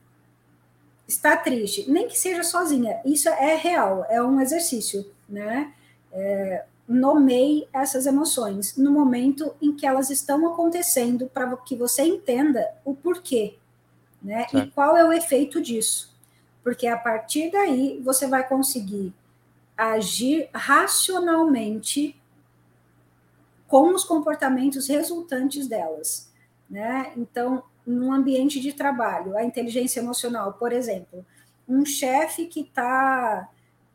Está triste, nem que seja sozinha, isso é real, é um exercício, né? É, nomeie essas emoções no momento em que elas estão acontecendo para que você entenda o porquê, né? Certo. E qual é o efeito disso porque a partir daí você vai conseguir agir racionalmente com os comportamentos resultantes delas, né? Então, num ambiente de trabalho, a inteligência emocional, por exemplo, um chefe que está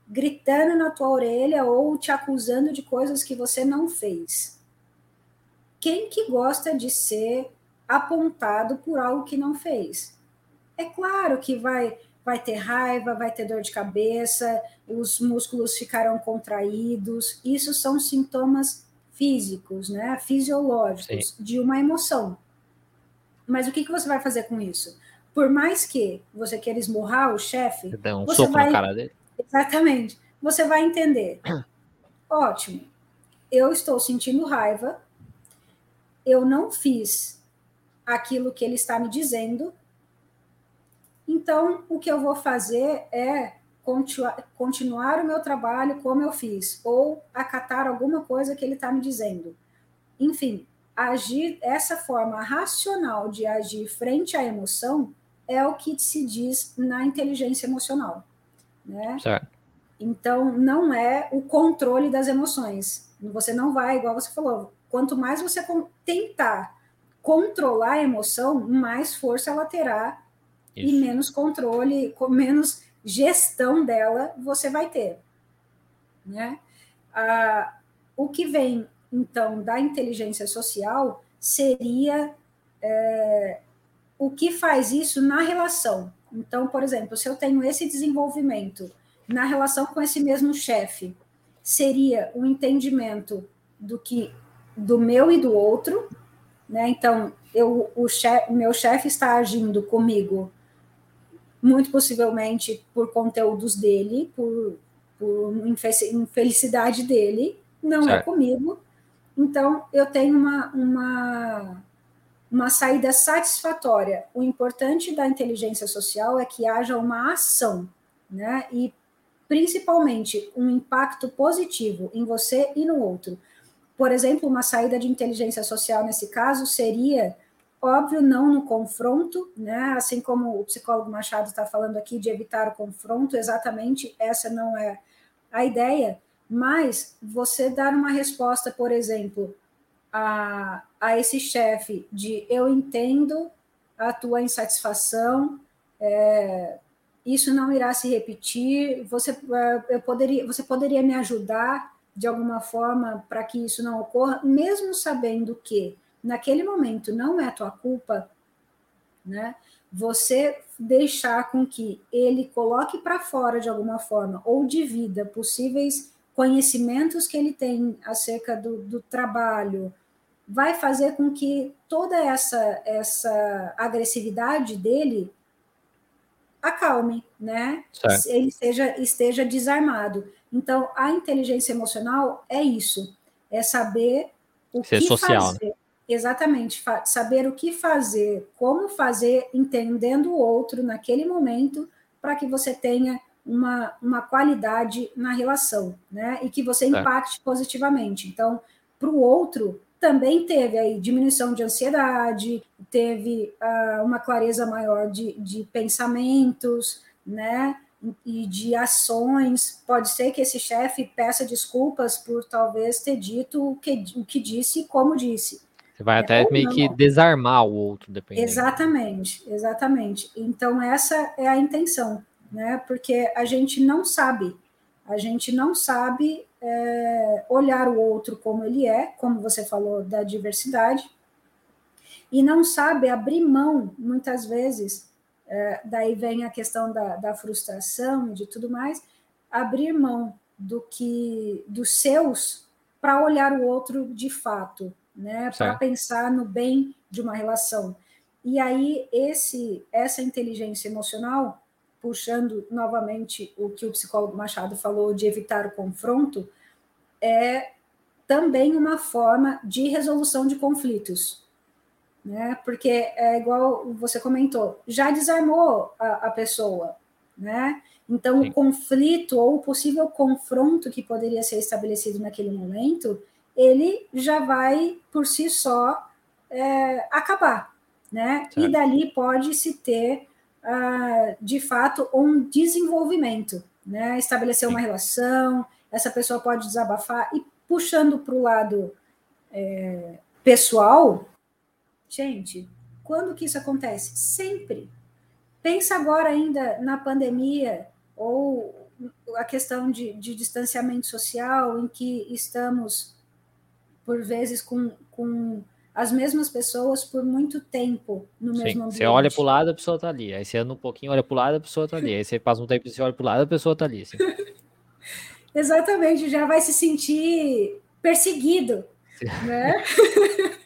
gritando na tua orelha ou te acusando de coisas que você não fez. Quem que gosta de ser apontado por algo que não fez? É claro que vai vai ter raiva, vai ter dor de cabeça, os músculos ficarão contraídos. Isso são sintomas físicos, né, fisiológicos Sim. de uma emoção. Mas o que, que você vai fazer com isso? Por mais que você queira esmurrar o chefe, Dá um soco vai... na cara dele. Exatamente. Você vai entender. *coughs* Ótimo. Eu estou sentindo raiva. Eu não fiz aquilo que ele está me dizendo, então, o que eu vou fazer é continuar o meu trabalho como eu fiz, ou acatar alguma coisa que ele está me dizendo. Enfim, agir essa forma racional de agir frente à emoção é o que se diz na inteligência emocional. Né? Certo. Então, não é o controle das emoções. Você não vai, igual você falou, quanto mais você tentar controlar a emoção, mais força ela terá isso. e menos controle, com menos gestão dela você vai ter. Né? Ah, o que vem, então, da inteligência social seria é, o que faz isso na relação. Então, por exemplo, se eu tenho esse desenvolvimento na relação com esse mesmo chefe, seria o um entendimento do que do meu e do outro, né? Então, eu, o, o meu chefe está agindo comigo muito possivelmente por conteúdos dele, por, por infelicidade dele, não é certo. é comigo. Então, eu tenho uma, uma, uma saída satisfatória. O importante da inteligência social é que haja uma ação, né? E principalmente um impacto positivo em você e no outro. Por exemplo, uma saída de inteligência social nesse caso seria Óbvio, não no confronto, né? Assim como o psicólogo Machado está falando aqui de evitar o confronto, exatamente essa não é a ideia, mas você dar uma resposta, por exemplo, a, a esse chefe de eu entendo a tua insatisfação, é, isso não irá se repetir, você, é, eu poderia, você poderia me ajudar de alguma forma para que isso não ocorra, mesmo sabendo que naquele momento não é tua culpa, né? Você deixar com que ele coloque para fora de alguma forma ou divida possíveis conhecimentos que ele tem acerca do, do trabalho, vai fazer com que toda essa essa agressividade dele acalme, né? Certo. Ele esteja, esteja desarmado. Então, a inteligência emocional é isso, é saber o Ser que social, fazer. Né? Exatamente, saber o que fazer, como fazer, entendendo o outro naquele momento, para que você tenha uma, uma qualidade na relação, né? E que você impacte é. positivamente. Então, para o outro, também teve aí diminuição de ansiedade, teve uh, uma clareza maior de, de pensamentos, né? E de ações. Pode ser que esse chefe peça desculpas por talvez ter dito o que, o que disse e como disse você vai é, até meio não. que desarmar o outro, dependendo. Exatamente, exatamente. Então, essa é a intenção, né? Porque a gente não sabe. A gente não sabe é, olhar o outro como ele é, como você falou da diversidade, e não sabe abrir mão, muitas vezes, é, daí vem a questão da, da frustração e de tudo mais, abrir mão do que dos seus para olhar o outro de fato, né? Para pensar no bem de uma relação. E aí esse essa inteligência emocional, puxando novamente o que o psicólogo Machado falou de evitar o confronto, é também uma forma de resolução de conflitos, né? Porque é igual você comentou, já desarmou a, a pessoa, né? Então, Sim. o conflito ou o possível confronto que poderia ser estabelecido naquele momento, ele já vai por si só é, acabar, né? Certo. E dali pode se ter, uh, de fato, um desenvolvimento, né? Estabelecer Sim. uma relação, essa pessoa pode desabafar e puxando para o lado é, pessoal, gente, quando que isso acontece? Sempre. Pensa agora ainda na pandemia, ou a questão de, de distanciamento social, em que estamos, por vezes, com, com as mesmas pessoas por muito tempo no Sim, mesmo ambiente. Você olha para o lado, a pessoa está ali. Aí você anda um pouquinho, olha para o lado, a pessoa está ali. Aí você passa um tempo e você olha para o lado, a pessoa está ali. Assim. *laughs* Exatamente, já vai se sentir perseguido, *laughs* né?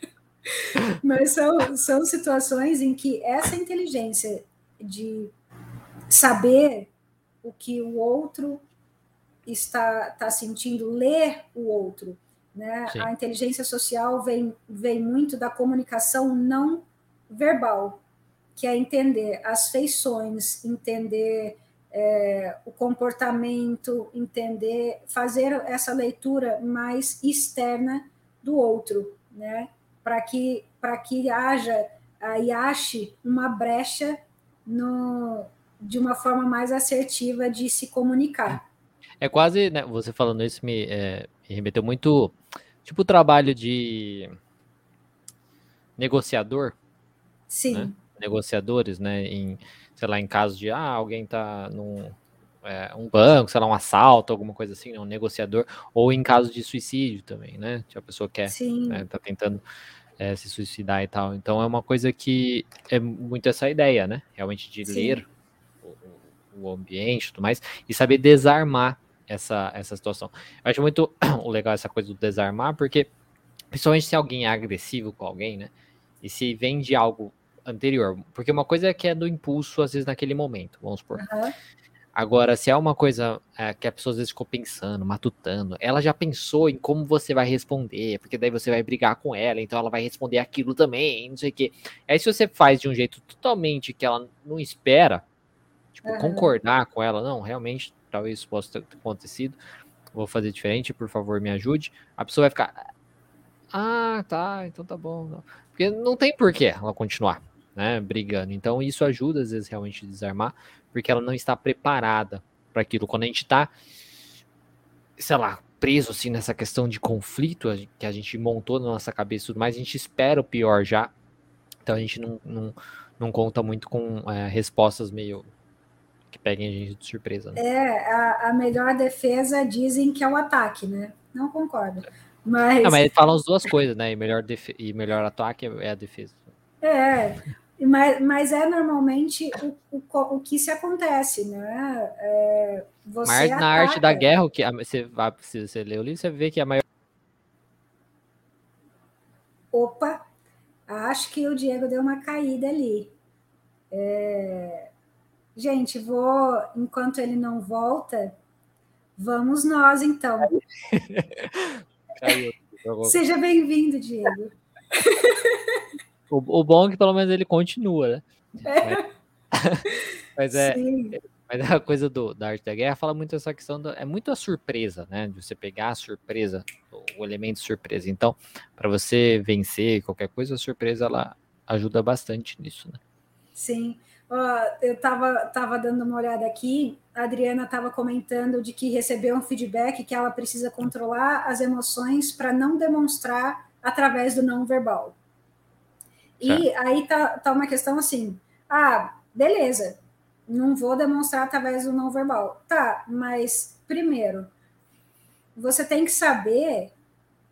*laughs* Mas são, são situações em que essa inteligência de saber o que o outro está, está sentindo, ler o outro. Né? A inteligência social vem, vem muito da comunicação não verbal, que é entender as feições, entender é, o comportamento, entender, fazer essa leitura mais externa do outro, né? para que, que haja e ache uma brecha no, de uma forma mais assertiva de se comunicar. É quase, né, você falando isso me, é, me remeteu muito, tipo o trabalho de negociador. Sim. Né? Negociadores, né, em, sei lá, em caso de, ah, alguém tá num é, um banco, sei lá, um assalto, alguma coisa assim, né, um negociador, ou em caso de suicídio também, né, que a pessoa quer, Sim. Né, tá tentando é, se suicidar e tal. Então é uma coisa que é muito essa ideia, né, realmente de Sim. ler o ambiente e tudo mais, e saber desarmar essa, essa situação. Eu acho muito *clears throat* legal essa coisa do desarmar, porque principalmente se alguém é agressivo com alguém, né? E se vem de algo anterior, porque uma coisa é que é do impulso, às vezes, naquele momento, vamos supor. Uhum. Agora, se é uma coisa é, que a pessoa às vezes ficou pensando, matutando, ela já pensou em como você vai responder, porque daí você vai brigar com ela, então ela vai responder aquilo também, não sei o quê. Aí se você faz de um jeito totalmente que ela não espera, Tipo, uhum. concordar com ela, não, realmente, talvez isso possa ter acontecido, vou fazer diferente, por favor, me ajude. A pessoa vai ficar, ah, tá, então tá bom. Porque não tem porquê ela continuar, né, brigando. Então isso ajuda, às vezes, realmente a desarmar, porque ela não está preparada para aquilo. Quando a gente está, sei lá, preso assim nessa questão de conflito que a gente montou na nossa cabeça e tudo mais, a gente espera o pior já. Então a gente não, não, não conta muito com é, respostas meio que peguem a gente de surpresa. Né? É, a, a, melhor defesa dizem que é o ataque, né? Não concordo. Mas... Não, mas falam as duas coisas, né? E melhor, e melhor ataque é a defesa. É, mas, mas é normalmente o, o, o que se acontece, né? É, mas na arte da guerra, o que você, se você lê o livro, você vê que a maior. Opa, acho que o Diego deu uma caída ali. É, Gente, vou, enquanto ele não volta, vamos nós então. Caiu. *laughs* Seja bem-vindo, Diego. O, o, bom é que pelo menos ele continua, né? É. Mas *laughs* é, mas a coisa do, da arte da guerra fala muito essa questão, do, é muito a surpresa, né? De você pegar a surpresa, o elemento surpresa. Então, para você vencer qualquer coisa, a surpresa ela ajuda bastante nisso, né? Sim eu estava tava dando uma olhada aqui, a Adriana estava comentando de que recebeu um feedback que ela precisa controlar as emoções para não demonstrar através do não verbal. E aí tá, tá uma questão assim: ah, beleza, não vou demonstrar através do não verbal. Tá, mas primeiro, você tem que saber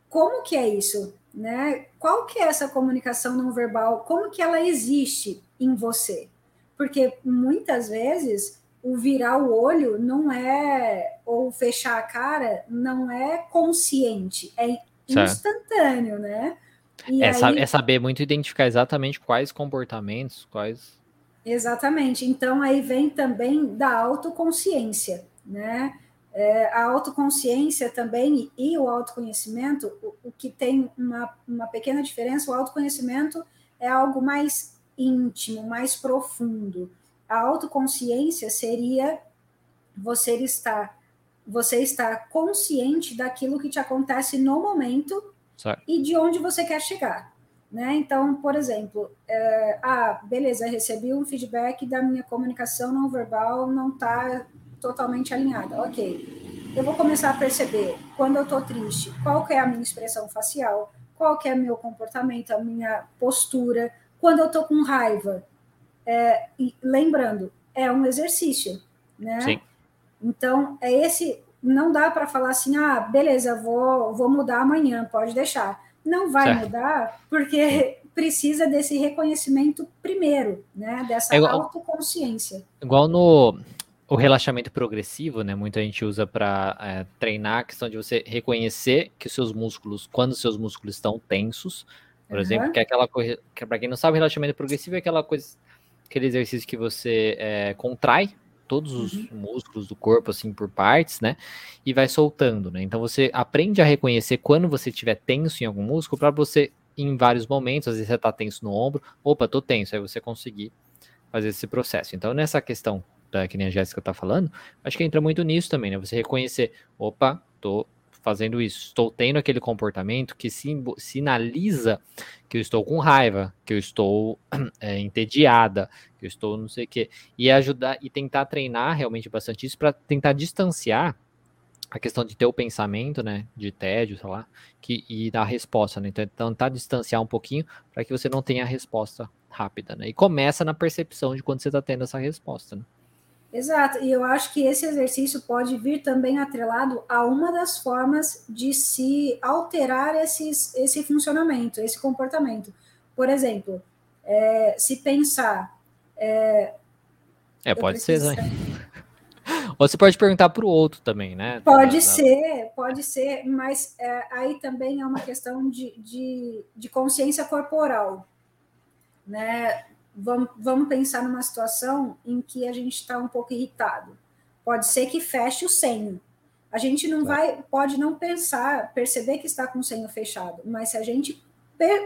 como que é isso, né? Qual que é essa comunicação não verbal? Como que ela existe em você? Porque muitas vezes o virar o olho não é ou fechar a cara não é consciente, é instantâneo, certo. né? É, aí... é saber muito identificar exatamente quais comportamentos, quais. Exatamente. Então aí vem também da autoconsciência, né? É, a autoconsciência também e o autoconhecimento, o, o, que tem uma, uma pequena diferença, o autoconhecimento é algo mais íntimo, mais profundo. A autoconsciência seria você estar você estar consciente daquilo que te acontece no momento certo. e de onde você quer chegar. Né? Então, por exemplo, é, ah, beleza, recebi um feedback da minha comunicação não verbal não está totalmente alinhada. Ok. Eu vou começar a perceber quando eu estou triste, qual é a minha expressão facial, qual é o meu comportamento, a minha postura. Quando eu estou com raiva, é, lembrando, é um exercício, né? Sim. Então, é esse. Não dá para falar assim, ah, beleza, vou, vou mudar amanhã, pode deixar. Não vai certo. mudar, porque *laughs* precisa desse reconhecimento primeiro, né? Dessa é igual, autoconsciência. Igual no, o relaxamento progressivo, né? Muita gente usa para é, treinar a questão de você reconhecer que os seus músculos, quando os seus músculos estão tensos, por uhum. exemplo, que é aquela coisa, que para quem não sabe, o relaxamento progressivo é aquela coisa, aquele exercício que você é, contrai todos os uhum. músculos do corpo, assim, por partes, né? E vai soltando, né? Então você aprende a reconhecer quando você estiver tenso em algum músculo, para você, em vários momentos, às vezes você tá tenso no ombro, opa, tô tenso, aí você conseguir fazer esse processo. Então, nessa questão da, que nem a Jéssica tá falando, acho que entra muito nisso também, né? Você reconhecer, opa, tô fazendo isso, estou tendo aquele comportamento que sinaliza que eu estou com raiva, que eu estou é, *clears throat* entediada, que eu estou não sei o quê, e ajudar e tentar treinar realmente bastante isso para tentar distanciar a questão de ter o pensamento, né, de tédio, sei lá, que, e dar resposta, né, então tentar distanciar um pouquinho para que você não tenha a resposta rápida, né, e começa na percepção de quando você está tendo essa resposta, né. Exato, e eu acho que esse exercício pode vir também atrelado a uma das formas de se alterar esses, esse funcionamento, esse comportamento. Por exemplo, é, se pensar. É, é pode ser, né? *laughs* Ou você pode perguntar para o outro também, né? Pode ser, pode ser, mas é, aí também é uma questão de, de, de consciência corporal. Né? Vamos, vamos pensar numa situação em que a gente está um pouco irritado. Pode ser que feche o senho. A gente não vai, pode não pensar, perceber que está com o senho fechado, mas se a gente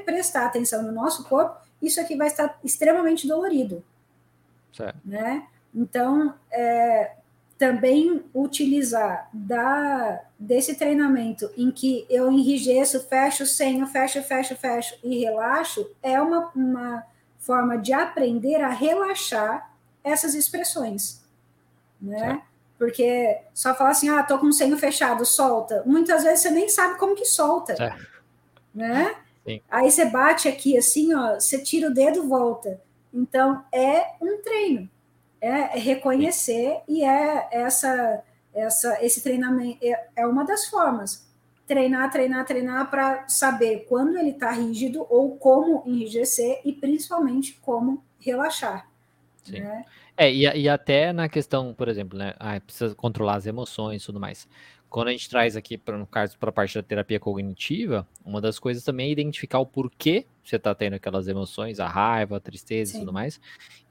prestar atenção no nosso corpo, isso aqui vai estar extremamente dolorido. Certo. Né? Então, é, também utilizar da, desse treinamento em que eu enrijeço, fecho o senho, fecho, fecho, fecho e relaxo, é uma, uma forma de aprender a relaxar essas expressões, né? Porque só falar assim, ah, tô com o senho fechado, solta. Muitas vezes você nem sabe como que solta, é. né? Sim. Aí você bate aqui assim, ó, você tira o dedo, volta. Então é um treino, é reconhecer Sim. e é essa, essa, esse treinamento é, é uma das formas treinar, treinar, treinar para saber quando ele está rígido ou como enrijecer e principalmente como relaxar. Sim. Né? É, e, e, até na questão, por exemplo, né? Ah, precisa controlar as emoções e tudo mais. Quando a gente traz aqui, para no caso, para a parte da terapia cognitiva, uma das coisas também é identificar o porquê você está tendo aquelas emoções, a raiva, a tristeza Sim. e tudo mais,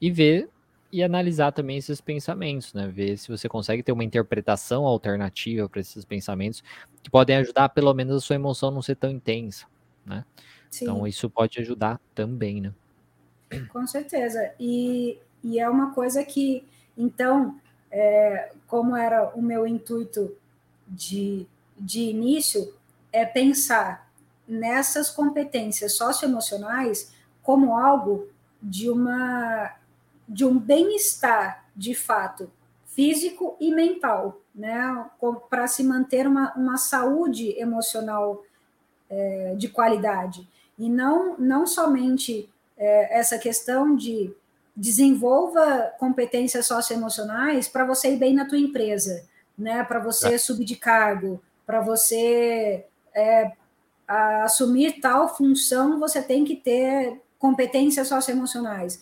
e ver e analisar também esses pensamentos, né? Ver se você consegue ter uma interpretação alternativa para esses pensamentos que podem ajudar, pelo menos, a sua emoção não ser tão intensa, né? Então, Sim. Então, isso pode ajudar também, né? Com certeza. E, e é uma coisa que, então, é, como era o meu intuito de, de início, é pensar nessas competências socioemocionais como algo de uma de um bem-estar, de fato, físico e mental, né? Para se manter uma, uma saúde emocional é, de qualidade. E não, não somente é, essa questão de desenvolva competências socioemocionais para você ir bem na tua empresa, né? Para você é. subir de cargo, para você é, assumir tal função, você tem que ter competências socioemocionais.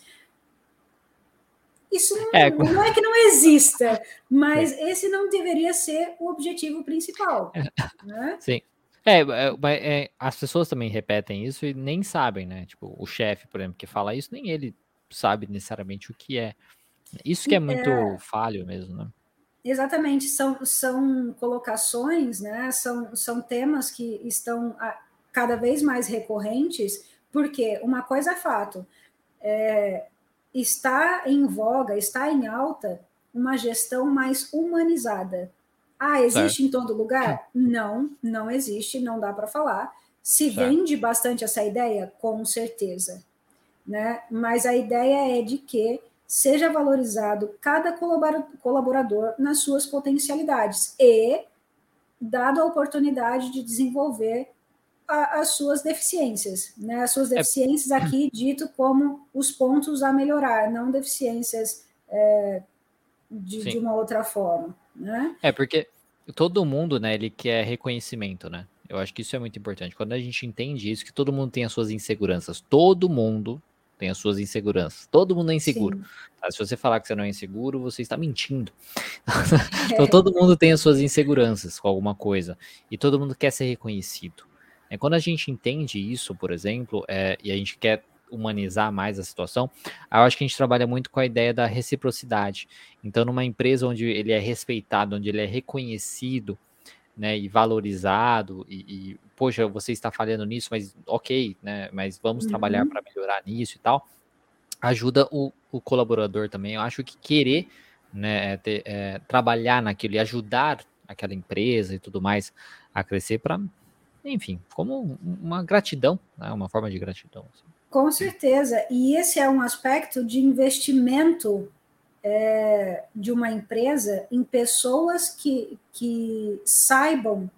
Isso não é, não é que não exista, mas é. esse não deveria ser o objetivo principal. *laughs* Né? Sim. É, é, é, as pessoas também repetem isso e nem sabem, né? Tipo, o chefe, por exemplo, que fala isso, nem ele sabe necessariamente o que é. Isso que é muito é, falho mesmo, né? Exatamente, são, são colocações, né? São, são temas que estão cada vez mais recorrentes, porque uma coisa é fato, é, está em voga, está em alta uma gestão mais humanizada. Ah, existe certo. em todo lugar? Não, não existe, não dá para falar. Se certo. vende bastante essa ideia, com certeza, né? Mas a ideia é de que seja valorizado cada colaborador nas suas potencialidades e dado a oportunidade de desenvolver a, as suas deficiências, né? As suas é deficiências é... aqui dito como os pontos a melhorar, não deficiências é, de, de, uma outra forma, né? É porque todo mundo, né? Ele quer reconhecimento, né? Eu acho que isso é muito importante. Quando a gente entende isso, que todo mundo tem as suas inseguranças, todo mundo tem as suas inseguranças. Todo mundo é inseguro. Tá? Se você falar que você não é inseguro, você está mentindo. *laughs* então todo mundo tem as suas inseguranças com alguma coisa e todo mundo quer ser reconhecido. É, quando a gente entende isso, por exemplo, é, e a gente quer humanizar mais a situação, eu acho que a gente trabalha muito com a ideia da reciprocidade. Então, numa empresa onde ele é respeitado, onde ele é reconhecido, né, e valorizado, e, e, poxa, você está falhando nisso, mas ok, né, mas vamos uhum. trabalhar para melhorar nisso e tal, ajuda o, o, colaborador também. Eu acho que querer né, ter, é, trabalhar naquilo e ajudar aquela empresa e tudo mais a crescer para enfim, como uma gratidão, né? uma forma de gratidão. Assim. Com certeza, e esse é um aspecto de investimento é, de uma empresa em pessoas que, que saibam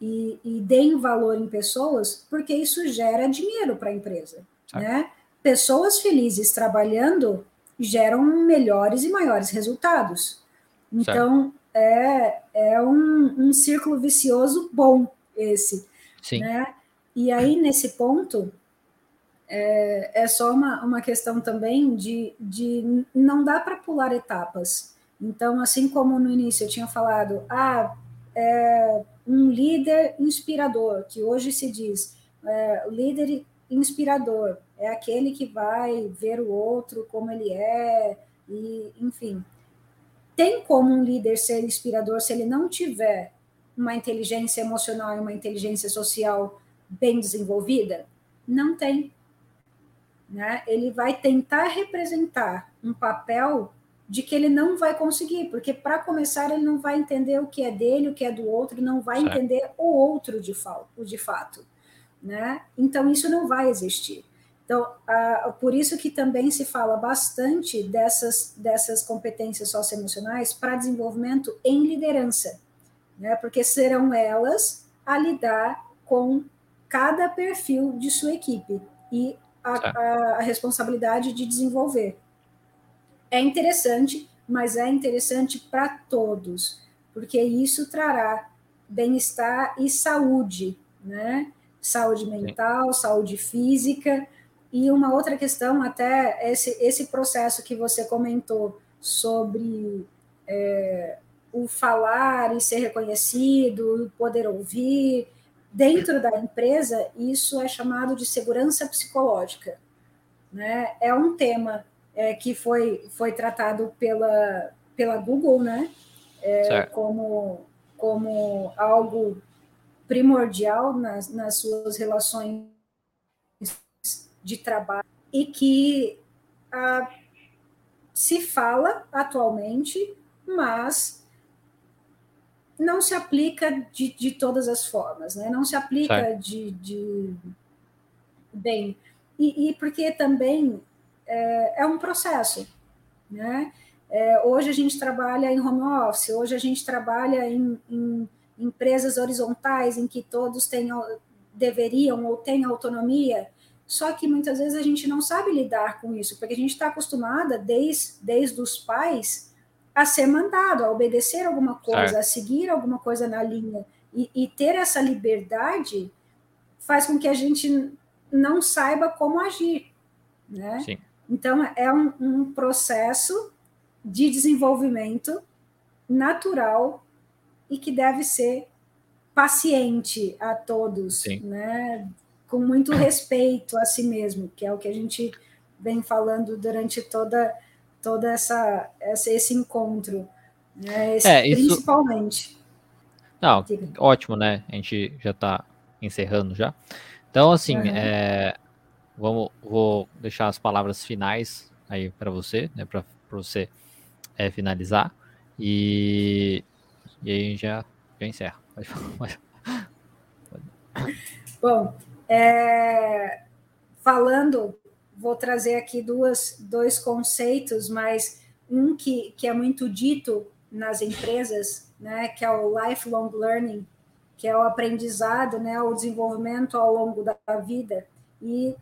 e, e deem valor em pessoas, porque isso gera dinheiro para a empresa. Né? Pessoas felizes trabalhando geram melhores e maiores resultados. Então, é, é um, um círculo vicioso bom esse. Sim. Né? E aí, nesse ponto, é, é só uma, uma questão também de, de não dá para pular etapas. Então, assim como no início eu tinha falado, ah, é um líder inspirador, que hoje se diz, é, líder inspirador é aquele que vai ver o outro como ele é, e enfim. Tem como um líder ser inspirador se ele não tiver uma inteligência emocional e uma inteligência social bem desenvolvida? Não tem. Né? Ele vai tentar representar um papel de que ele não vai conseguir, porque para começar ele não vai entender o que é dele, o que é do outro, não vai certo. entender o outro de, fato, de fato, né? Então isso não vai existir. Então, por isso que também se fala bastante dessas, dessas competências socioemocionais para desenvolvimento em liderança, né? porque serão elas a lidar com cada perfil de sua equipe e a, a, a responsabilidade de desenvolver. É interessante, mas é interessante para todos, porque isso trará bem-estar e saúde, né? Saúde mental, Sim. saúde física. E uma outra questão, até esse, esse processo que você comentou sobre é, o falar e ser reconhecido, o poder ouvir. Dentro da empresa, isso é chamado de segurança psicológica. Né? É um tema é, que foi, foi tratado pela, pela Google né? É, como, como algo primordial nas, nas suas relações de trabalho e que ah, se fala atualmente, mas não se aplica de, de todas as formas, né? não se aplica de, de, bem. E, e porque também é, é, um processo. Né? É, hoje a gente trabalha em home office, hoje a gente trabalha em, em empresas horizontais em que todos tenham, deveriam ou têm autonomia, só que muitas vezes a gente não sabe lidar com isso, porque a gente está acostumada, desde, desde os pais, a ser mandado, a obedecer alguma coisa, a seguir alguma coisa na linha. E, e, ter essa liberdade faz com que a gente não saiba como agir. Né? Sim. Então, é um, um processo de desenvolvimento natural e que deve ser paciente a todos, Sim. né? com muito respeito a si mesmo, que é o que a gente vem falando durante toda, toda essa, essa esse encontro, né? Esse, é, isso... principalmente. Não, ótimo, né? A gente já está encerrando já. Então, assim, uhum. é, vamos, vou deixar as palavras finais aí para você, né? Para você é, finalizar. E, e aí já, já encerra. *laughs* Bom, é, falando, vou trazer aqui duas, dois conceitos, mas um que, que é muito dito nas empresas, né, que é o lifelong learning, que é o aprendizado, né, o desenvolvimento ao longo da vida. E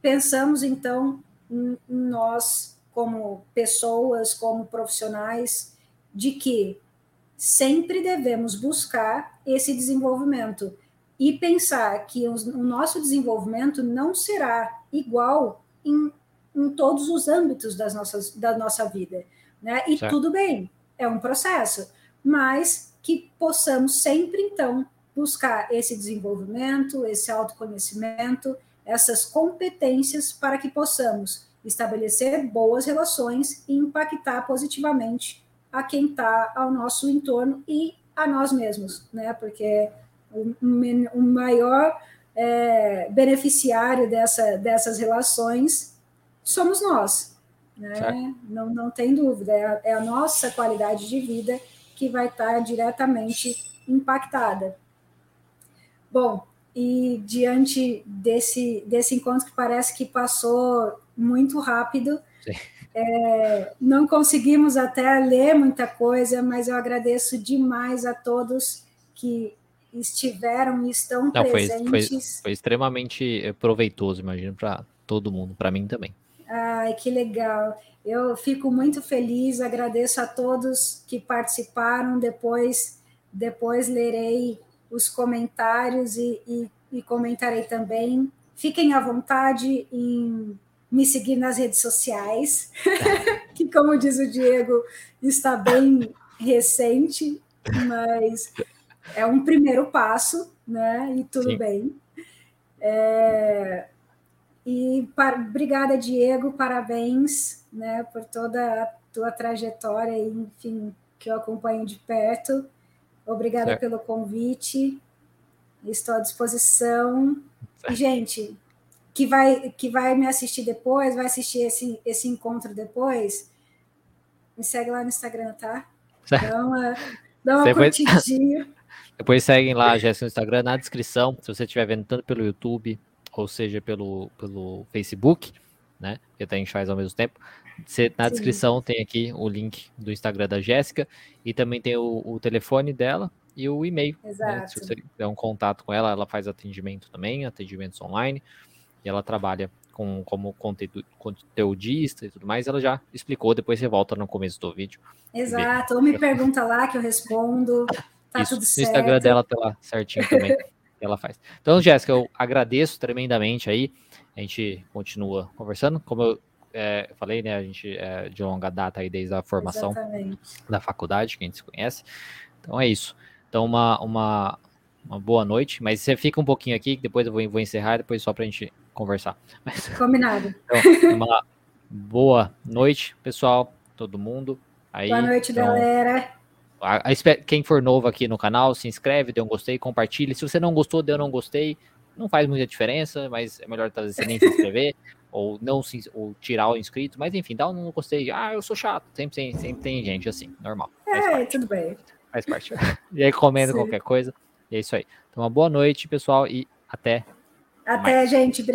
pensamos, então, em, nós, como pessoas, como profissionais, de que sempre devemos buscar esse desenvolvimento e pensar que o nosso desenvolvimento não será igual em, em todos os âmbitos das nossas, da nossa vida. Né? E certo. tudo bem, é um processo, mas que possamos sempre, então, buscar esse desenvolvimento, esse autoconhecimento, essas competências para que possamos estabelecer boas relações e impactar positivamente a quem está ao nosso entorno e a nós mesmos, né? Porque o, o maior é, beneficiário dessa, dessas relações somos nós. Né? Não, não tem dúvida, é a, é a, nossa qualidade de vida que vai estar diretamente impactada. Bom, e diante desse, desse encontro que parece que passou muito rápido, é, não conseguimos até ler muita coisa, mas eu agradeço demais a todos que estiveram e estão Não, presentes. Foi, foi, foi extremamente eh, proveitoso, imagino, para todo mundo, para mim também. Ai, que legal. Eu fico muito feliz, agradeço a todos que participaram. Depois, depois lerei os comentários e, e, e comentarei também. Fiquem à vontade em me seguir nas redes sociais, *laughs* que, como diz o Diego, está bem recente, mas é um primeiro passo, né? E tudo Sim. bem. É, e para, obrigada, Diego, parabéns né, por toda a tua trajetória, enfim, que eu acompanho de perto. Obrigada certo. pelo convite. Estou à disposição. E, gente, que vai, que vai me assistir depois, vai assistir esse, esse encontro depois, me segue lá no Instagram, tá? Certo. Dá uma, dá uma curtidinha. Depois seguem lá a Jéssica no Instagram, na descrição, se você estiver vendo tanto pelo YouTube, ou seja, pelo, pelo Facebook, né? Que a gente faz ao mesmo tempo. Você, na Sim. descrição tem aqui o link do Instagram da Jéssica e também tem o, o telefone dela e o e-mail. Né? Se você der um contato com ela, ela faz atendimento também, atendimentos online, e ela trabalha com, como conteúdo, conteudista e tudo mais. Ela já explicou, depois você volta no começo do vídeo. Exato, ou me pergunta lá que eu respondo. Tá Isso, tudo certo. No Instagram dela tá lá certinho também. *laughs* ela faz. Então, Jéssica, eu agradeço tremendamente aí. A gente continua conversando. Como eu é, falei, né? A gente é de longa data aí desde a formação Exatamente. da faculdade, que a gente se conhece. Então é isso. Então, uma, uma, uma boa noite. Mas você fica um pouquinho aqui, depois eu vou, vou encerrar, depois só para a gente conversar. Mas, *laughs* Combinado. Então, *laughs* uma boa noite, pessoal, todo mundo. Aí, boa noite, então, galera. Quem for novo aqui no canal, se inscreve, dê um gostei, compartilhe. Se você não gostou, deu um não gostei. Não faz muita diferença, mas é melhor talvez você nem se inscrever *laughs* ou não se, ou tirar o inscrito. Mas enfim, dá um não gostei. Ah, eu sou chato. Sempre tem, sempre tem gente assim, normal. É, tudo bem. Faz parte. *laughs* E aí comenta qualquer coisa. E é isso aí. Então, uma boa noite, pessoal, e até. Até, mais. gente.